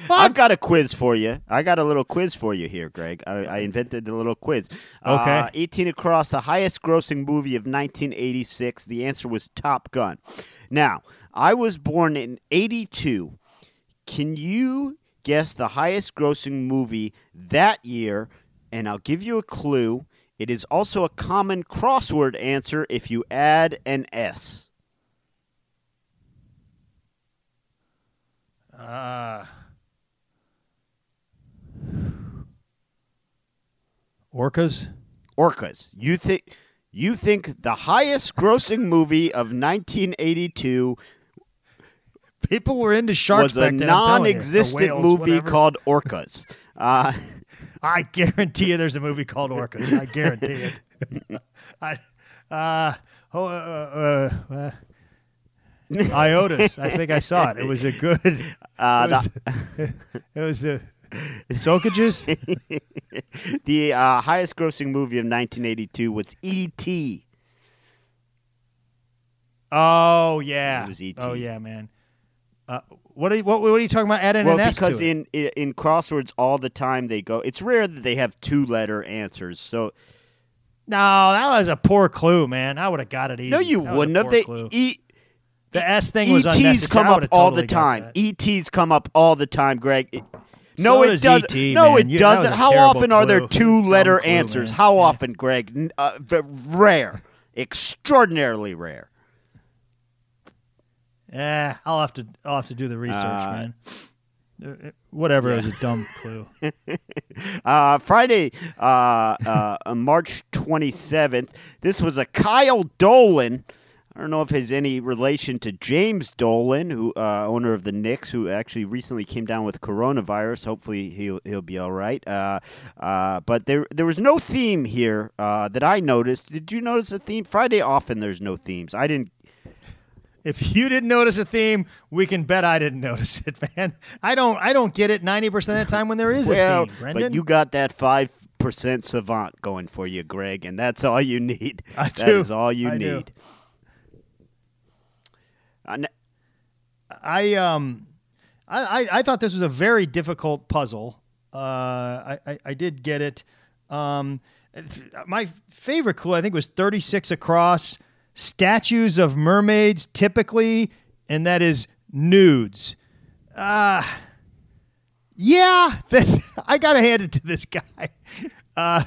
I've got a quiz for you. I got a little quiz for you here, Greg. I, I invented a little quiz. Uh, Okay. 18 across, the highest grossing movie of 1986. The answer was Top Gun. Now, I was born in 82. Can you guess the highest grossing movie that year? And I'll give you a clue. It is also a common crossword answer if you add an S. Ah. Orcas. Orcas. You think you think the highest grossing movie of 1982 People were into sharks was a then. I'm you. Non-existent whales, movie whatever. called Orcas. Uh, I guarantee you, there's a movie called Orcas. I guarantee it. I, uh, oh, uh, uh, uh, Iotis. I think I saw it. It was a good. Uh, it was, it was a Sokages. the uh, highest grossing movie of 1982 was E E.T. Oh yeah. It was E.T.. Oh yeah, man. Uh, what are you, what, what are you talking about? Adding Well, an S because in, in in crosswords all the time they go. It's rare that they have two letter answers. So no, that was a poor clue, man. I would have got it easy. no, you That wouldn't have. They clue. E. the S thing was ETs unnecessary. come up all totally the time. ETs come up all the time, Greg. It- So no, it does doesn't. ET, no, man. it You- doesn't. How often are there two-letter clue, answers? How Yeah. often, Greg? Uh, rare, extraordinarily rare. Yeah, I'll have to. I'll have to do the research, Uh, man. Uh, Whatever. It was a dumb clue. Uh, Friday, uh, uh, March 27th. This was a Kyle Dolan. I don't know if he's any relation to James Dolan, who uh, owner of the Knicks, who actually recently came down with coronavirus. Hopefully, he'll he'll be all right. Uh, uh, but there there was no theme here uh, that I noticed. Did you notice a theme? Friday often there's no themes. I didn't. If you didn't notice a theme, we can bet I didn't notice it, man. I don't. I don't get it ninety percent of the time when there is Well, a theme. Brendan, but you got that five percent savant going for you, Greg, and that's all you need. I That do. is all you I need. Uh, n- I um, I, I I thought this was a very difficult puzzle. Uh, I, I I did get it. Um, my favorite clue I think was thirty six across. Statues of mermaids typically, and that is nudes. Uh yeah, I gotta hand it to this guy. Uh,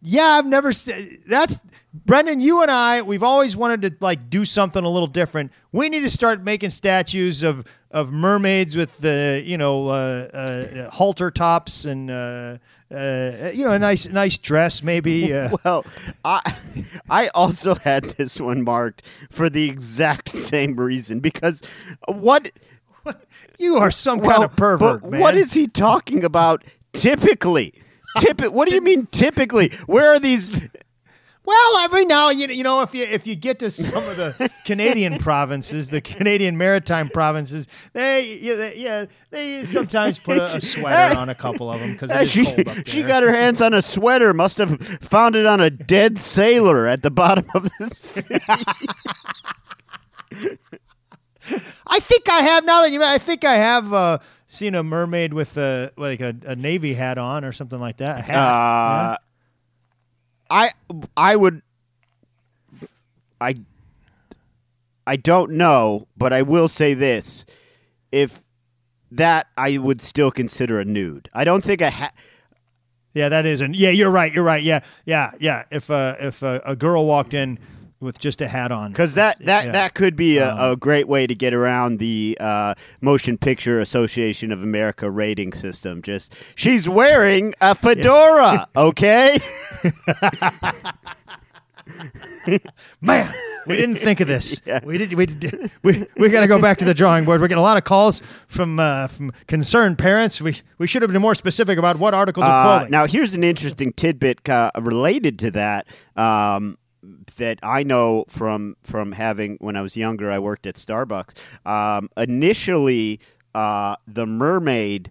yeah, I've never said that's Brendan. You and I, we've always wanted to like do something a little different. We need to start making statues of of mermaids with the you know uh, uh, halter tops and uh, uh, you know a nice nice dress maybe. Uh, well, I I also had this one marked for the exact same reason because what you are some well, kind of pervert, but man. What is he talking about? Typically, Typi- what do you mean typically? Where are these? Well, every now you you know if you if you get to some of the Canadian provinces, the Canadian maritime provinces, they yeah they, yeah, they sometimes put a, a sweater on a couple of them because it's she cold up there. she got her hands on a sweater. Must have found it on a dead sailor at the bottom of the sea. I think I have now that you. I think I have uh, seen a mermaid with a like a, a navy hat on or something like that. A hat. Uh, I I would I I don't know, but I will say this: if that I would still consider a nude. I don't think a ha- Yeah, that is, and yeah, you're right. You're right. Yeah, yeah, yeah. If uh, if uh, a girl walked in with just a hat on, because that that yeah. that could be a, Um, a great way to get around the uh, Motion Picture Association of America rating system. Just she's wearing a fedora, okay? man, we didn't think of this. We did. We did. We we got to go back to the drawing board. We're getting a lot of calls from uh, from concerned parents. We we should have been more specific about what articles Uh, clothing. now, here's an interesting tidbit uh, related to that. Um, that I know from from having when I was younger, I worked at Starbucks. Um, initially, uh, the mermaid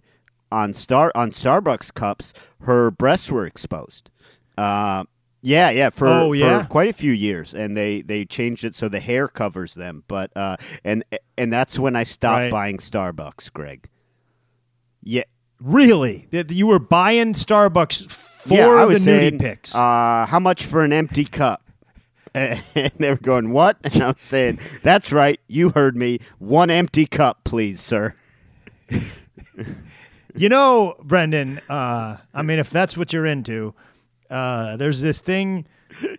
on star on Starbucks cups, her breasts were exposed. Uh, yeah, yeah, for, Oh, yeah? for quite a few years, and they, they changed it so the hair covers them. But uh, and and that's when I stopped Right. buying Starbucks, Greg. Yeah, really, that you were buying Starbucks for yeah, I the was nudie saying, pics. Uh, how much for an empty cup? And they were going, "What?" And I was saying, "That's right. You heard me. One empty cup, please, sir." You know, Brendan. Uh, I mean, if that's what you're into, uh, there's this thing,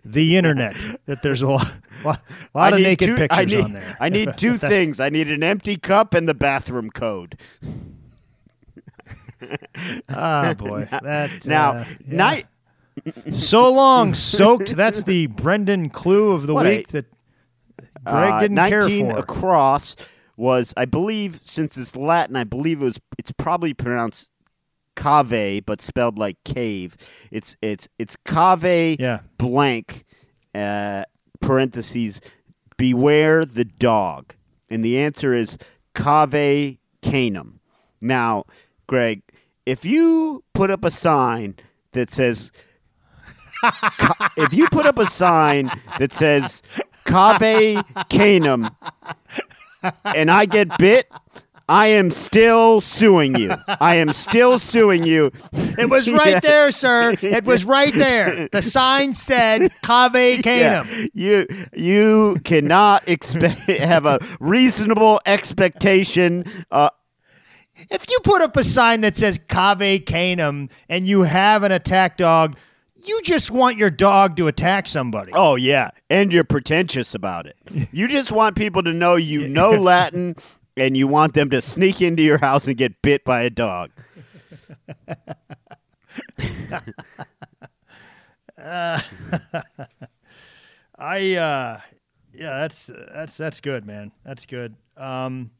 the internet. That there's a lot, lot, lot of naked two, pictures I need, on there. I need two things. I need an empty cup and the bathroom code. Ah, boy, that Now, uh, yeah. night. So long soaked. That's the Brendan clue of the What a- week that Greg uh, didn't care 19 for. across was, I believe, since it's Latin, I believe it was. It's probably pronounced cave, but spelled like cave. It's it's it's cave Yeah. blank uh, parentheses. Beware the dog, and the answer is cave canem. Now, Greg, if you put up a sign that says if you put up a sign that says Cave Canem and I get bit, I am still suing you. I am still suing you. It was right Yeah. there, sir. It was right there. The sign said Cave Yeah. You you cannot expect have a reasonable expectation. Uh, If you put up a sign that says Cave Canem and you have an attack dog, you just want your dog to attack somebody. oh yeah, and you're pretentious about it. You just want people to know you know Latin, and you want them to sneak into your house and get bit by a dog. I uh yeah, that's that's that's good, man. That's good. Um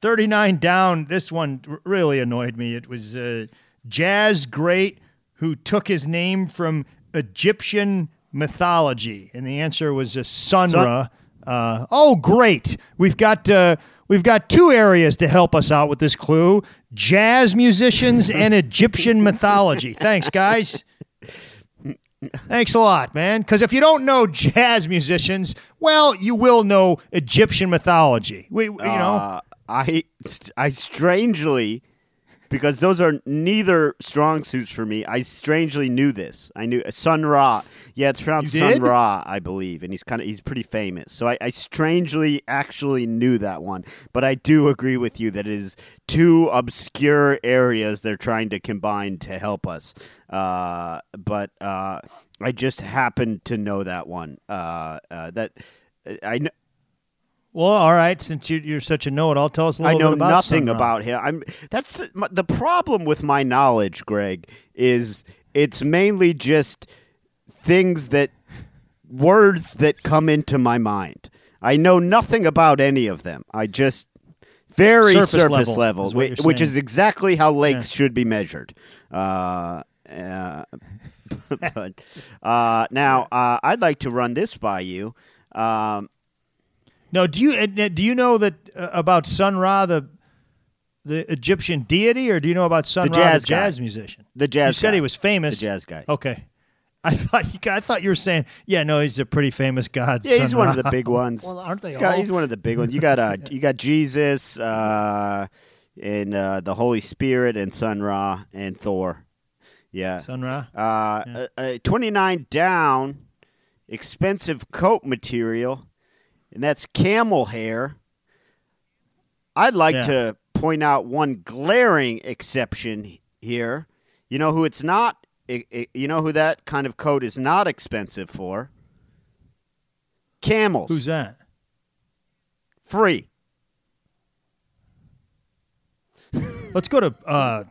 39 down. This one really annoyed me. It was uh, Jazz Great who took his name from Egyptian mythology, and the answer was uh, Sun Ra. Uh, oh, great! We've got uh, we've got two areas to help us out with this clue: jazz musicians and Egyptian mythology. Thanks, guys. Thanks a lot, man. Because if you don't know jazz musicians, well, you will know Egyptian mythology. We, you know, Uh, I I strangely because those are neither strong suits for me. I strangely knew this. I knew Sun Ra. Yeah, it's pronounced Sun Ra, I believe, and he's kind of he's pretty famous. So I, I strangely actually knew that one. But I do agree with you that it is two obscure areas they're trying to combine to help us. Uh, but uh, I just happened to know that one. Uh, uh, that I know. Well, all right. Since you, you're such a know-it-all, tell us a little know bit about nothing about him. I'm that's the, my, the problem with my knowledge, Greg. Is it's mainly just things that words that come into my mind. I know nothing about any of them. I just very Surface surface, level level, is what which is exactly how lakes should be measured. Uh, Uh, but uh, now uh, I'd like to run this by you. Um, No, do you do you know that uh, about Sun Ra the the Egyptian deity, or do you know about Sun The Ra jazz the guy. jazz musician? The jazz You said guy. he was famous. the jazz guy. Okay. I thought you, I thought you were saying, yeah, no, he's a pretty famous god. Yeah, he's Sun one of the big ones. Well, aren't they He's, got- all? he's one of the big ones. You got uh, you got Jesus, uh, and uh, the Holy Spirit, and Sun Ra, and Thor. Yeah. Sun Ra. Uh, Yeah. uh, uh, 29 down, expensive coat material, and that's camel hair. I'd like Yeah. to point out one glaring exception here. You know who it's not? you know who that kind of coat is not expensive for? Camels. Who's that? Free. Let's go to uh,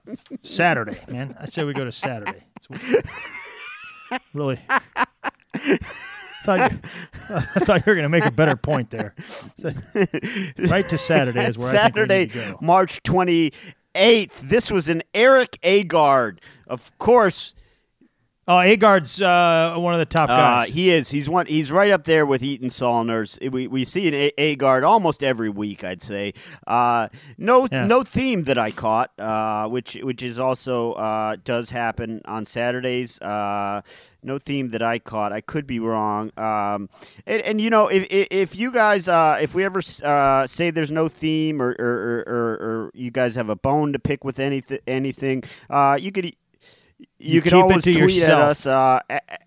Saturday, man. I say we go to Saturday. Really, thought you, I thought you were going to make a better point there. So- right to Saturday is where Saturday, I think we need to go. March 28th. This was an Erik Agard. Of course, Oh, Agard's uh, one of the top uh, guys. he is. He's one. He's right up there with Eaton Salners. We we see an A- Agard almost every week. I'd say. Uh, no Yeah. no theme that I caught, uh, which which is also uh, does happen on Saturdays. Uh, no theme that I caught. I could be wrong. Um, and, and you know, if if, if you guys, uh, if we ever uh, say there's no theme, or or, or, or you guys have a bone to pick with anything, anything, uh, you could. You, You can always tweet at us uh,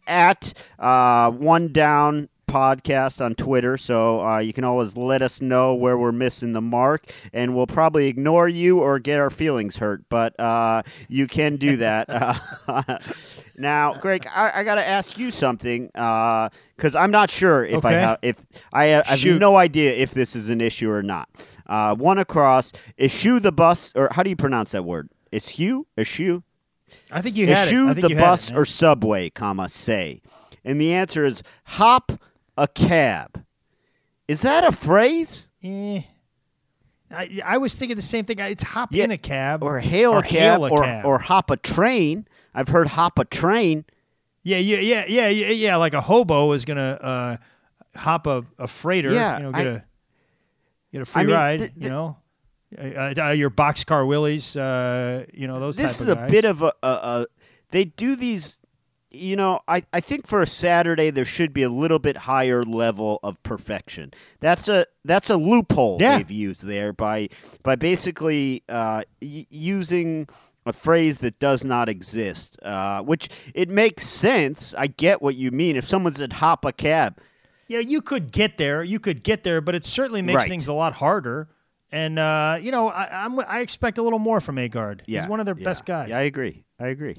at uh, one down podcast on Twitter. So uh, you can always let us know where we're missing the mark, and we'll probably ignore you or get our feelings hurt. But uh, you can do that. Uh, now, Greg, I, I got to ask you something because I'm not sure if I have if I I have Shoot. no idea if this is an issue or not. Uh, one across eschew the bus or how do you pronounce that word? Eschew, eschew. I think you had Eschew it. I think the you had it, bus or subway, comma, say. And the answer is hop a cab. Is that a phrase? Eh. I, I was thinking the same thing. It's hop Yeah, in a cab Or hail or a cab hail a or, cab. or hop a train? I've heard hop a train. yeah, yeah, yeah, yeah, yeah, yeah. Like a hobo is gonna uh, hop a, a freighter. Yeah, you know, get a get a free mean, ride. th- you know, uh, uh, your boxcar willies. Uh, you know those this is of a bit of a, a, a they do these you know I, I think for a saturday there should be a little bit higher level of perfection that's a that's a loophole Yeah. they've used there by by basically uh, y- using a phrase that does not exist uh, which it makes sense i get what you mean if someone said hop a cab Yeah, you could get there. You could get there, but it certainly makes Right. things a lot harder. And uh, you know, I, I'm I expect a little more from Agard. yeah He's one of their yeah. best guys. yeah i agree i agree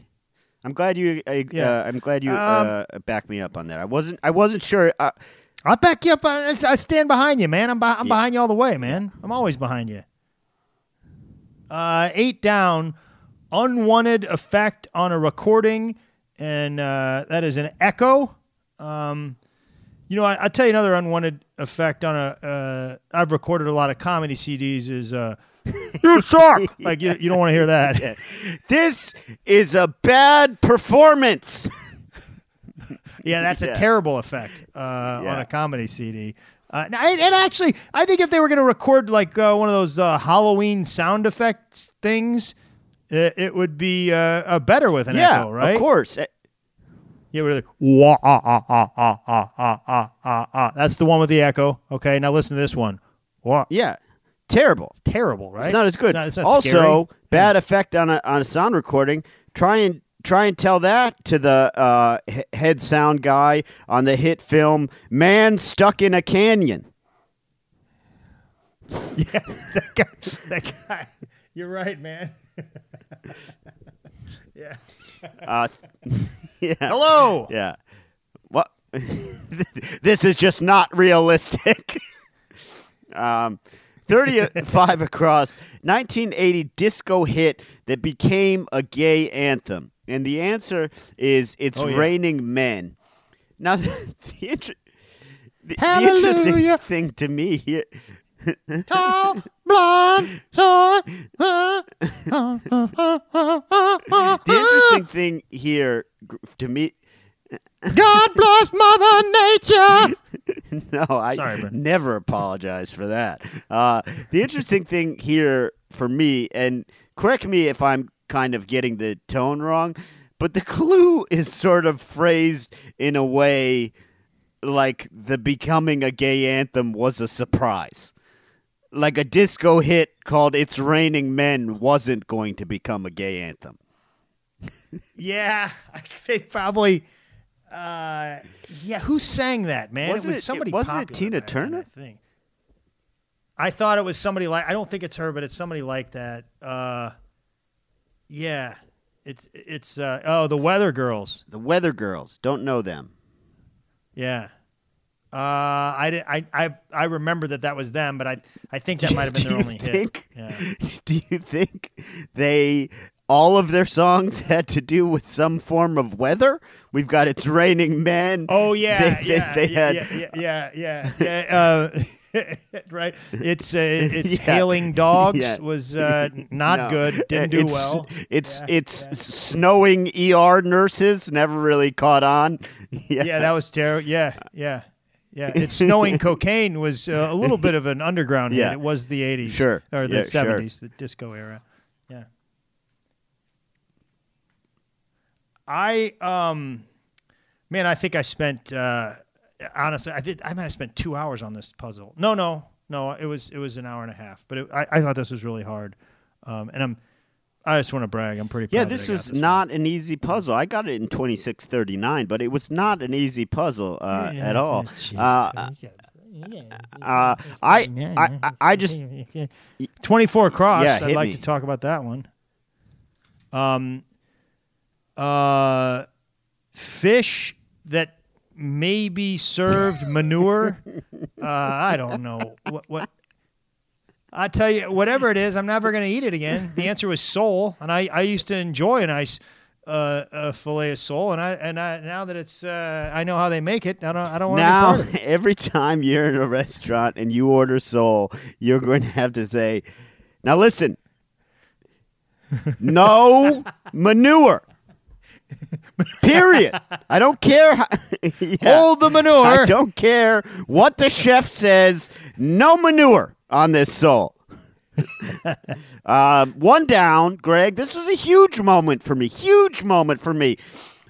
i'm glad you I, Yeah. uh, i'm glad you Um, uh, backed me up on that i wasn't i wasn't sure uh, I'll back you up. I, I stand behind you, man. I'm, I'm Yeah. behind you all the way, man. I'm always behind you. Uh, eight down, unwanted effect on a recording, and uh, that is an echo. Um, you know, I, I'll tell you another unwanted effect on a. Uh, I've recorded a lot of comedy CDs. Is uh, you suck. like you, you don't want to hear that. This is a bad performance. Yeah, that's Yeah. a terrible effect uh, on a comedy CD. Uh, and, actually, I think if they were going to record like uh, one of those uh, Halloween sound effects things, it, it would be uh, uh, better with an yeah, echo, right? of course. Eh, Yeah, we're like, wah, ah, ah, ah, ah, ah, ah, ah, ah, ah. That's the one with the echo. Okay, now listen to this one. What? Yeah, terrible. Terrible, right? It's not as good. It's not, it's not also, scary. bad effect on a on a sound recording. Try and try and tell that to the uh, he- head sound guy on the hit film "Man Stuck in a Canyon." Yeah, that guy, that guy. You're right, man. yeah. Uh, yeah. Hello. Yeah. What? this is just not realistic. um, 35 across, 1980 disco hit that became a gay anthem. And the answer is It's Oh, yeah. Raining Men. Now, the, the, inter- the, the interesting thing to me here. Tall, blonde, short. The interesting thing here, to me, God bless Mother Nature. no, I Sorry, never apologize for that. Uh, the interesting thing here for me, and correct me if I'm kind of getting the tone wrong, but the clue is sort of phrased in a way like the becoming a gay anthem was a surprise. Like a disco hit called It's Raining Men wasn't going to become a gay anthem. Yeah, I think probably. Uh, yeah, who sang that, man? Wasn't it was it- somebody. wasn't it Tina Turner? I think. I thought it was somebody like. I don't think it's her, but it's somebody like that. Uh, yeah, it's it's. Uh, oh, the Weather Girls. The Weather Girls, don't know them. Yeah. Uh, I, did, I I I remember that that was them, but I I think that might have been their only think- hit. Yeah. Do you think they all of their songs had to do with some form of weather? We've got "It's Raining Men." Oh yeah, They- they- yeah, they yeah, had- yeah, yeah, yeah, yeah. Uh, right. It's uh, it's Yeah. hailing dogs Yeah. was uh, not No. good. Didn't do It's- well. It's Yeah, it's yeah. snowing ER nurses never really caught on. Yeah, Yeah, that was terrible. Yeah, yeah, yeah. It's snowing cocaine was uh, a little bit of an underground hit. Yeah. It was the '80s, Sure. or the Yeah, sure. '70s, the disco era. Yeah. I um, man, I think I spent uh, honestly, I did. I might have spent two hours on this puzzle. No, no, no. It was it was an hour and a half. But it, I I thought this was really hard, um, and I'm. I just want to brag. I'm pretty. Proud Yeah, that this I got was this one. not an easy puzzle. I got it in 2639, but it was not an easy puzzle uh, at all. Uh, uh, I, I, I, I just 24 across. Yeah, I'd like me. to talk about that one. Um, uh, fish that may be served manure. uh, I don't know what what. I tell you, whatever it is, I'm never going to eat it again. The answer was sole, and I, I used to enjoy a nice uh, uh, fillet of sole, and I and I now that it's uh, I know how they make it, I don't I don't want to now part of it. every time you're in a restaurant and you order soul, you're going to have to say, "Now listen, no manure." Period. I don't care. How, Yeah. Hold the manure. I don't care what the chef says. No manure on this soul. uh, one down, Greg. This was a huge moment for me. Huge moment for me.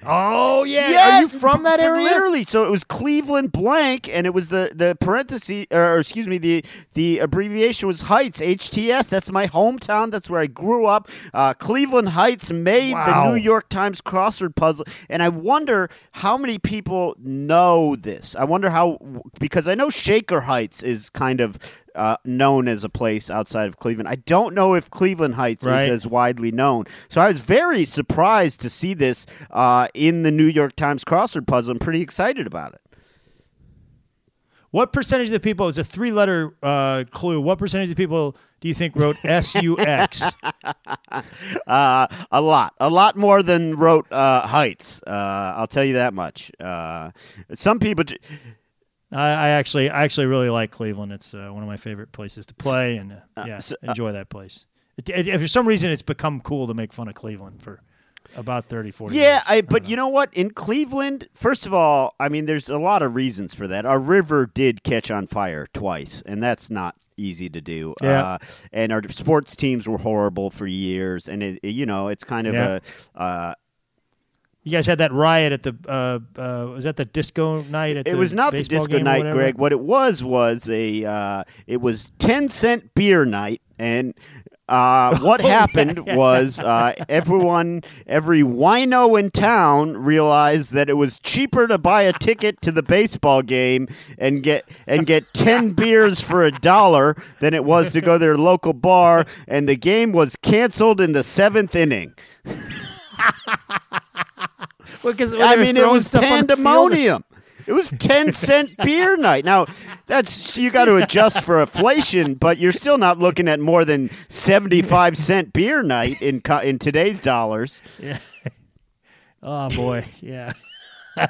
Oh yeah, Yeah, are you from that area? Literally, so it was Cleveland blank, and it was the the parenthesis, or excuse me, the the abbreviation was Heights HTS. That's my hometown. That's where I grew up. Uh, Cleveland Heights made Wow. the New York Times crossword puzzle, and I wonder how many people know this. I wonder how because I know Shaker Heights is kind of. Uh, known as a place outside of Cleveland. I don't know if Cleveland Heights Right. is as widely known. So I was very surprised to see this uh, in the New York Times crossword puzzle. I'm pretty excited about it. What percentage of the people? It's a three-letter uh, clue. What percentage of the people do you think wrote S U X? Uh, a lot, a lot more than wrote uh, Heights. Uh, I'll tell you that much. Uh, some people. I, I actually, I actually really like Cleveland. It's uh, one of my favorite places to play, and uh, yeah, so- enjoy that place. It, it, for some reason, it's become cool to make fun of Cleveland for about 30, 40 Yeah, years. I, but you know what? In Cleveland, first of all, I mean, there's a lot of reasons for that. Our river did catch on fire twice, and that's not easy to do. Yeah. Uh, and our sports teams were horrible for years, and it, it- you know, it's kind of Yeah. a. Uh, You guys had that riot at the uh, uh, was that the disco night at it the was not the disco night. Greg. What it was was a. Uh, it was ten cent beer night, and. Uh, what Oh, yeah, happened yeah. was uh, everyone, every wino in town realized that it was cheaper to buy a ticket to the baseball game and get and get ten beers for a dollar than it was to go to their local bar. And the game was canceled in the seventh inning. Well, 'cause when I mean, it was pandemonium. It was ten cent beer night. Now that's you got to adjust for inflation, but you're still not looking at more than seventy five cent beer night in co- in today's dollars. Yeah. Oh boy, yeah.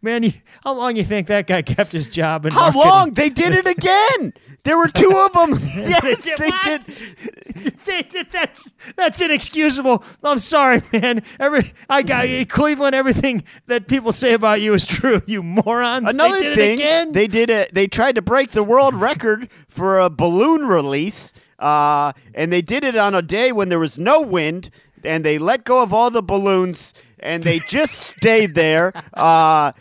Man, you, how long you think that guy kept his job? In How marketing? long? They did it again. There were two of them. yes, they what? did. They did- that's that's inexcusable. I'm sorry, man. Every I got Cleveland. Everything that people say about you is true. You morons. Another they did thing, it again. they did it. They tried to break the world record for a balloon release, uh, and they did it on a day when there was no wind, and they let go of all the balloons, and they just stayed there. Uh,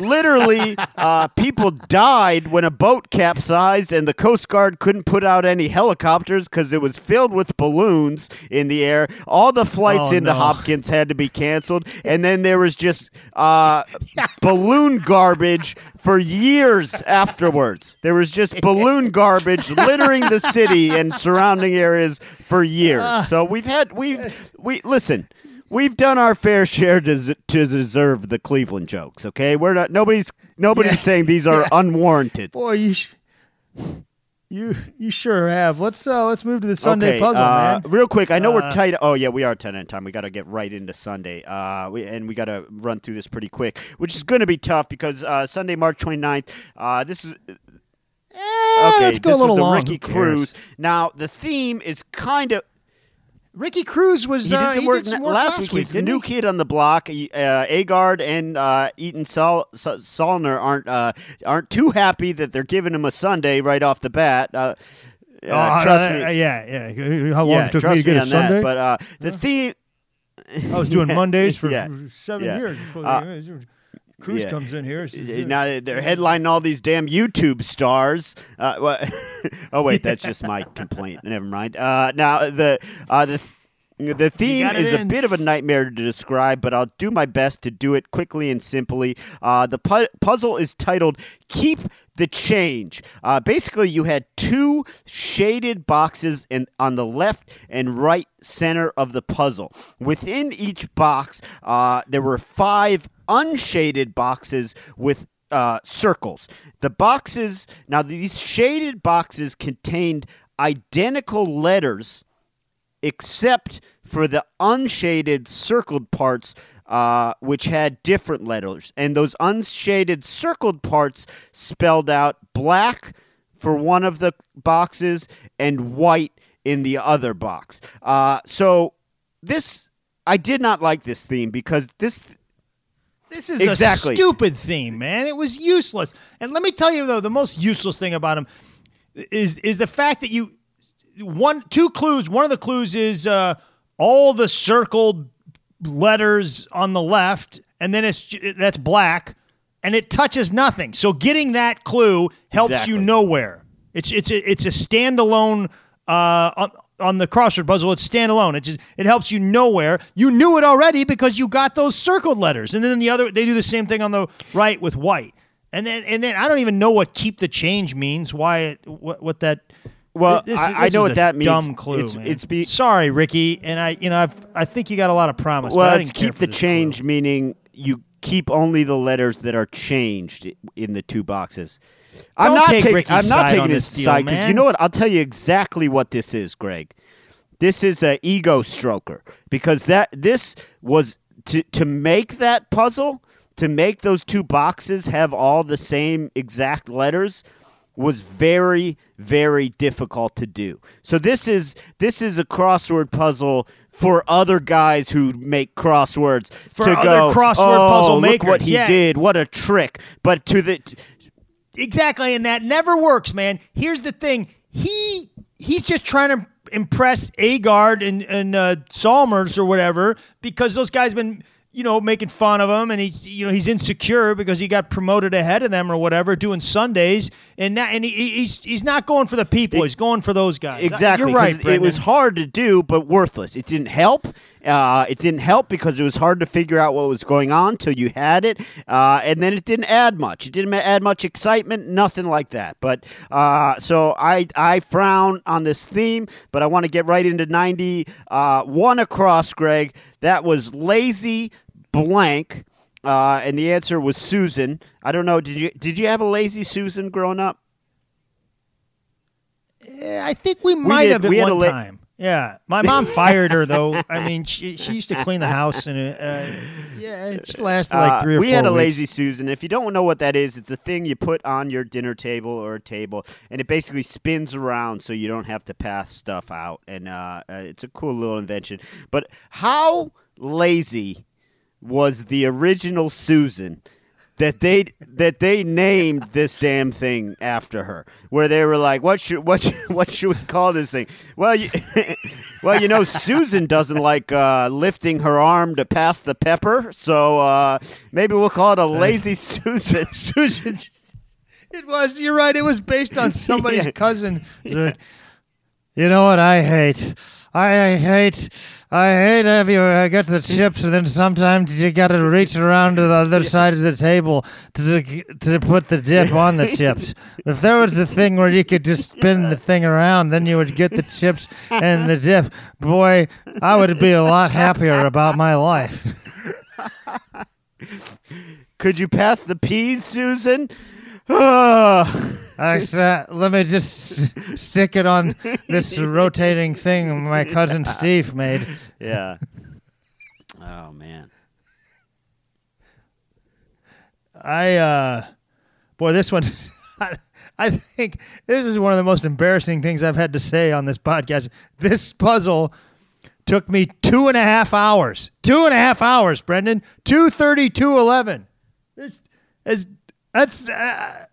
Literally, uh, people died when a boat capsized, and the Coast Guard couldn't put out any helicopters because it was filled with balloons in the air. All the flights Oh, into no. Hopkins had to be canceled, and then there was just uh, balloon garbage for years afterwards. There was just balloon garbage littering the city and surrounding areas for years. Ah. So we've had we we listen. We've done our fair share to, to deserve the Cleveland jokes. Okay, we're not. Nobody's nobody's Yeah. saying these are unwarranted. Boy, you sh- you you sure have. Let's uh let's move to the Sunday okay, puzzle, uh, man. Real quick, I know we're Uh, tight. Oh yeah, we are tight on time. We got to get right into Sunday. Uh, we, and we got to run through this pretty quick, which is going to be tough because uh, Sunday, March 29th, Uh, this is Eh, okay. let's go this a little was a long. Ricky Cruz. Now the theme is kind of Ricky Cruz was He uh, did some he work did some work last, last, week. He's the new he? kid on the block. He- Uh, Agard and uh, Eaton Sol- Sol- Solner aren't uh, aren't too happy that they're giving him a Sunday right off the bat. Uh, uh, Oh, trust uh, me. uh, yeah, yeah. How long yeah, it took trust me to get a Sunday? that. But uh, the theme. I was doing Yeah, Mondays for yeah, seven yeah. years. Cruz yeah. comes in here. says, Now they're headlining all these damn YouTube stars. Uh, well, oh wait, that's just my complaint. Never mind. Uh, now the uh, the the theme is is a bit of a nightmare to describe, but I'll do my best to do it quickly and simply. Uh, the pu- puzzle is titled "Keep the Change." Uh, basically, you had two shaded boxes in, on the left and right center of the puzzle. Within each box, uh, there were five unshaded boxes with uh, circles. The boxes, now these shaded boxes contained identical letters except for the unshaded circled parts, uh, which had different letters. And those unshaded circled parts spelled out black for one of the boxes and white in the other box. Uh, so this, I did not like this theme because this. This is Exactly. a stupid theme, man. It was useless. And let me tell you though, the most useless thing about him is is the fact that you one two clues. One of the clues is uh, all the circled letters on the left, and then it's that's black, and it touches nothing. So getting that clue helps Exactly. you nowhere. It's it's a, it's a standalone uh, on, on the crossword puzzle. It's standalone. It just it helps you nowhere. You knew it already because you got those circled letters, and then the other they do the same thing on the right with white. And then and then I don't even know what keep the change means. Why it what what that. Well, this- I- this I know what that means. Dumb clue. It's- man. it's be- sorry, Ricky, and I you know I've, I think you got a lot of promise. Well, it's keep the change, clue. meaning you keep only the letters that are changed in the two boxes. I'm Don't not take taking. Ricky's I'm not side taking his this deal, side because you know what? I'll tell you exactly what this is, Greg. This is a ego stroker because that this was to to make that puzzle to make those two boxes have all the same exact letters was very very difficult to do. So this is this is a crossword puzzle for other guys who make crosswords For to other go, crossword oh, puzzle look what makers, he yeah." did. What a trick. But to the Exactly, and that never works, man. Here's the thing: he he's just trying to impress Agard and and uh, Salners or whatever because those guys been you know making fun of him, and he's you know he's insecure because he got promoted ahead of them or whatever, doing Sundays, and now and he, he's he's not going for the people; he's going for those guys. Exactly. you're right. It was hard to do, but worthless. It didn't help. Uh, it didn't help because it was hard to figure out what was going on till you had it, uh, and then it didn't add much. It didn't add much excitement, nothing like that. But uh, so I I frown on this theme, but I want to get right into ninety uh, one across, Greg. That was lazy blank, uh, and the answer was Susan. I don't know. Did you did you have a lazy Susan growing up? Yeah, I think we might did- have at we one la- time. Yeah, my mom fired her though. I mean, she, she used to clean the house, and uh, yeah, it just lasted like Uh, three or we four. had a weeks. lazy Susan. If you don't know what that is, it's a thing you put on your dinner table or a table, and it basically spins around so you don't have to pass stuff out. And uh, uh, it's a cool little invention. But how lazy was the original Susan? That they that they named this damn thing after her, where they were like, "What should what should, what should we call this thing?" Well, you, well, you know, Susan doesn't like uh, lifting her arm to pass the pepper, so uh, maybe we'll call it a lazy Susan. Susan. It was. You're right. It was based on somebody's Yeah. cousin. You know what I hate? I hate. I hate have you uh, get the chips and then sometimes you got to reach around to the other side of the table to to put the dip on the chips. If there was a thing where you could just spin the thing around, then you would get the chips and the dip. Boy, I would be a lot happier about my life. Could you pass the peas, Susan? I said, let me just s- stick it on this rotating thing my cousin Steve made. yeah. Oh man. I, uh, boy, this one, I think this is one of the most embarrassing things I've had to say on this podcast. This puzzle took me two and a half hours. Two and a half hours, Brendan. Two thirty two eleven. This is that's. Uh,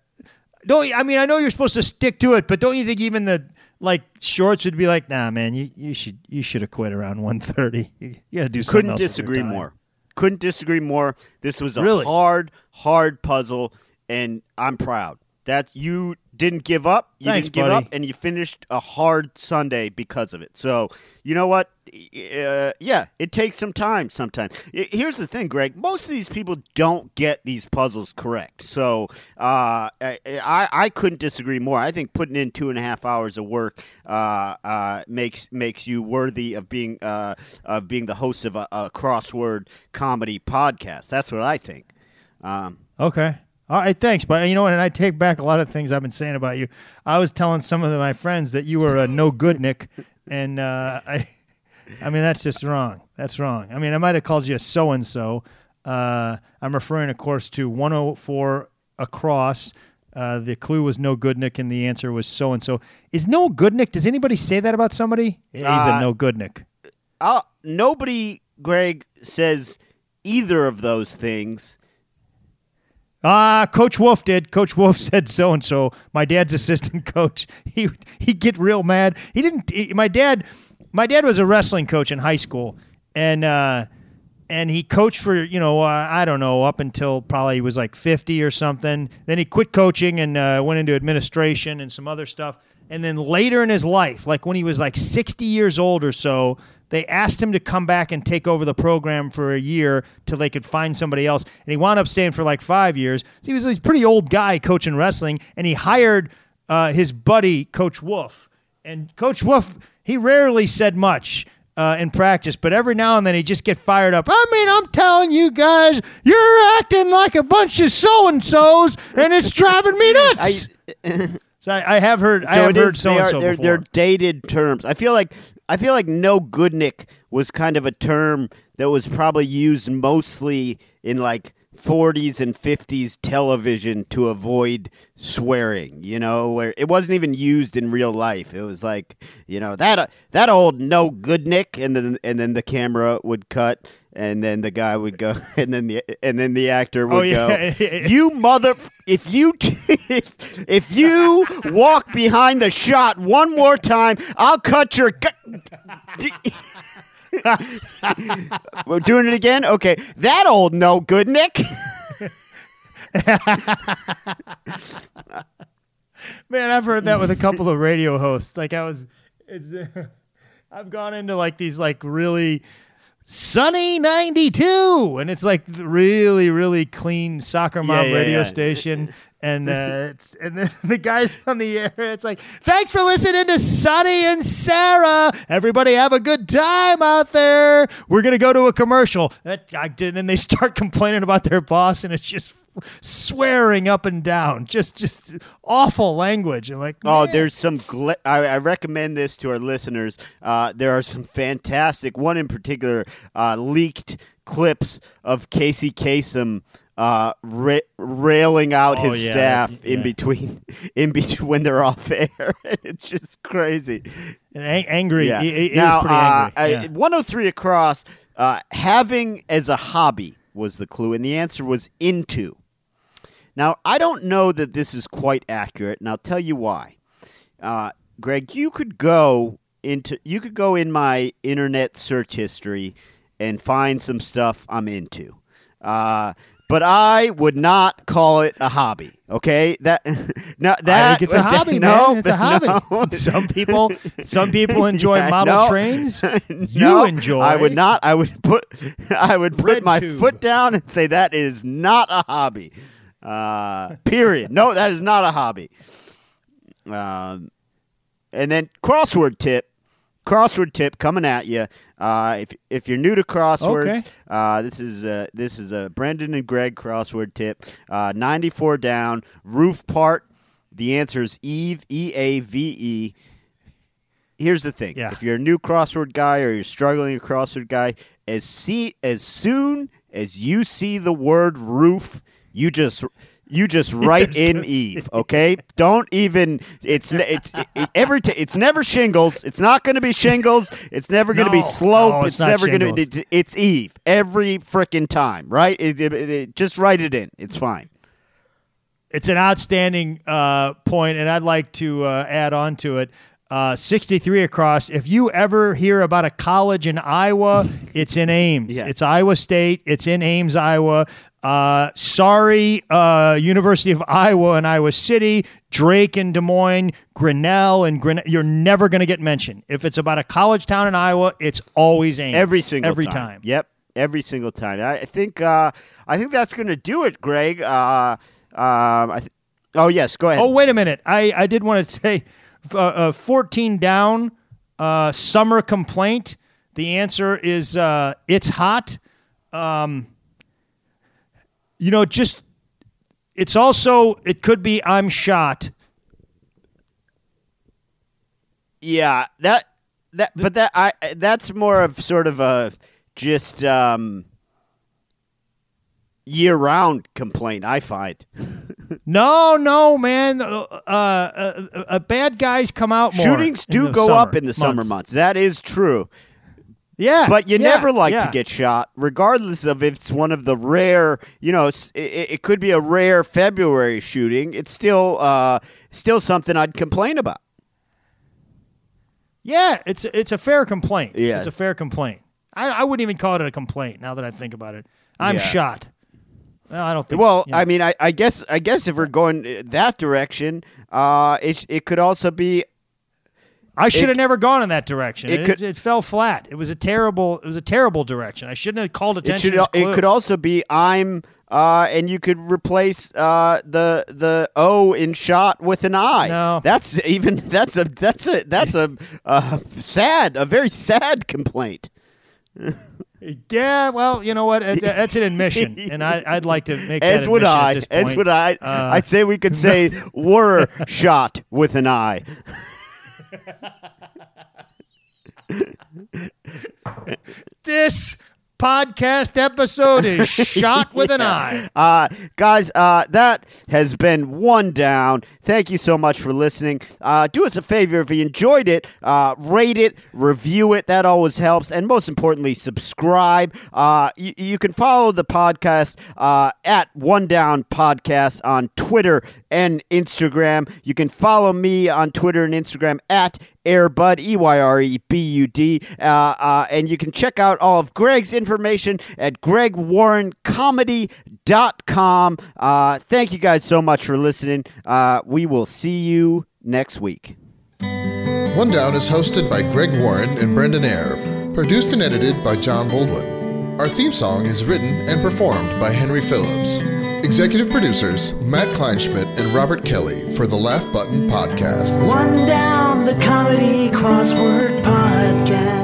don't I mean I know you're supposed to stick to it, but don't you think even the like Shortz would be like, nah, man, you, you should you should have quit around one thirty. You, you got to do something Couldn't else with your disagree more. Couldn't disagree more. This was a Really? hard, hard puzzle, and I'm proud. That's you didn't give up. You Thanks, didn't give buddy. up, and you finished a hard Sunday because of it. So you know what? Uh, yeah, it takes some time. Sometimes. Here's the thing, Greg. Most of these people don't get these puzzles correct. So uh, I, I couldn't disagree more. I think putting in two and a half hours of work uh, uh, makes makes you worthy of being uh, of being the host of a, a crossword comedy podcast. That's what I think. Um, Okay. All right, thanks. But you know what? And I take back a lot of things I've been saying about you. I was telling some of my friends that you were a no good Nick, and uh, I, I mean that's just wrong. That's wrong. I mean I might have called you a so and so. I'm referring, of course, to 104 across. Uh, the clue was no good Nick, and the answer was so and so. Is no good Nick? Does anybody say that about somebody? He's a Uh, no good Nick. I'll, nobody, Greg, says either of those things. Ah, Coach Wolf did. Coach Wolf said so and so. My dad's assistant coach. He he'd get real mad. He didn't. he- my dad, my dad was a wrestling coach in high school, and uh, and he coached for you know uh, I don't know up until probably he was like fifty or something. Then he quit coaching and uh, went into administration and some other stuff. And then later in his life, like when he was like sixty years old or so, they asked him to come back and take over the program for a year till they could find somebody else. And he wound up staying for like five years. So he was a pretty old guy coaching wrestling, and he hired uh, his buddy, Coach Wolf. And Coach Wolf, he rarely said much uh, in practice, but every now and then he just get fired up. I mean, I'm telling you guys, you're acting like a bunch of so and so's, and it's driving me nuts. I, so I, I have heard, I so have heard is- so and so. they're, they're dated terms. I feel like I feel like no good Nick was kind of a term that was probably used mostly in like 40s and 50s television to avoid swearing, you know, where it wasn't even used in real life. It was like, you know, that that old no good Nick and then and then the camera would cut and then the guy would go and then the and then the actor would Oh, yeah. go you mother if you if you walk behind the shot one more time i'll cut your gu- we're doing it again okay that old no good nick Man, I've heard that with a couple of radio hosts. Like I was, it's, I've gone into like these like really sunny ninety two, and it's like really really clean soccer mom Yeah, yeah, radio yeah. station. And uh, it's and then the guys on the air. It's like, thanks for listening to Sonny and Sarah. Everybody have a good time out there. We're gonna go to a commercial. That, I and then they start complaining about their boss, and it's just swearing up and down, just just awful language. And like, Oh, man. there's some. Gl- I, I recommend this to our listeners. Uh, there are some fantastic. One in particular uh, leaked clips of Casey Kasem uh, ra- railing out Oh, his yeah, staff that's- in between in between when they're off air. it's just crazy. And ang- angry. Yeah. He- he now, uh, angry. Yeah. 103 across. Uh, having as a hobby was the clue, and the answer was into. Now, I don't know that this is quite accurate, and I'll tell you why. Uh, Greg, you could go into you could go in my internet search history and find some stuff I'm into. Uh, but I would not call it a hobby. Okay, that no, that it's a hobby, no, man. It's a hobby. no. some people, some people enjoy Yeah, model no. trains. You enjoy. I would not. I would put. I would put Red my tube. foot down and say that is not a hobby. Uh, period. No, that is not a hobby. Um, and then crossword tip. Crossword tip coming at you. Uh, if if you're new to crosswords, Okay. uh, this is uh, this is a Brendan and Greg crossword tip. Uh, 94 down. Roof part. The answer is Eve. E A V E here's the thing: Yeah. if you're a new crossword guy or you're struggling a crossword guy, as see as soon as you see the word roof, you just you just write in Eve. Okay, don't even. It's it's it, every t- it's never shingles. It's not going to be shingles. It's never going to be slope. no, it's it's never going to. It, it's Eve every freaking time. Right? It- just write it in. It's fine. it's an outstanding uh, point, and I'd like to uh, add on to it. Uh, 63 across. If you ever hear about a college in Iowa, it's in Ames. Yeah. It's Iowa State. It's in Ames, Iowa. Uh, sorry, uh, University of Iowa and Iowa City, Drake and Des Moines, Grinnell and Grinnell. You're never going to get mentioned. If it's about a college town in Iowa, it's always Ames. Every single every time. time. Yep, every single time. I I think uh, I think that's going to do it, Greg. Uh, um, I th- oh yes, go ahead. Oh, wait a minute. I, I did want to say uh, uh, 14 down, uh, summer complaint. The answer is uh, it's hot. Um, you know, just it's also, it could be I'm shot. yeah, that that, but that I that's more of sort of a just um, year-round complaint. I find No, no, man. Uh, uh, uh, uh, bad guys come out more. shootings do go summer up in the summer months. That is true. Yeah. But you yeah, never like yeah. to get shot, regardless of if it's one of the rare. You know, it, it could be a rare February shooting. It's still, uh, still something I'd complain about. Yeah, it's it's a fair complaint. Yeah. It's a fair complaint. I, I wouldn't even call it a complaint now that I think about it. I'm Yeah. shot. Well, I don't think. Well, yeah. I mean, I, I guess, I guess if we're going uh, that direction, uh, it it could also be. I should it- have never gone in that direction. it It, could- it, fell flat. It was a terrible. It was a terrible direction. I shouldn't have called It attention. should. as It could also be I'm. Uh, and you could replace uh, the the O in shot with an I. No. that's even that's a that's a that's a uh, sad a very sad complaint. Yeah. Well, you know what? That's an admission, and I, I'd like to make that As would I. As would I. Uh, I'd say we could say were shot with an eye. This podcast episode is shot with an eye. Uh, guys, uh, that has been one down. Thank you so much for listening. Uh, do us a favor if you enjoyed it, uh, rate it, review it. That always helps. And most importantly, subscribe. Uh, you, you can follow the podcast uh, at One Down Podcast on Twitter and Instagram. You can follow me on Twitter and Instagram at Eyrebud, E Y R E B U D. Uh, uh, and you can check out all of Greg's information at gregwarrencomedy.com. Uh, thank you guys so much for listening. Uh, we will see you next week. One Down is hosted by Greg Warren and Brendan Eyre, produced and edited by John Baldwin. Our theme song is written and performed by Henry Phillips. Executive producers Matt Kleinschmidt and Robert Kelly for the Laugh Button Podcast. One down the Comedy Crossword Podcast.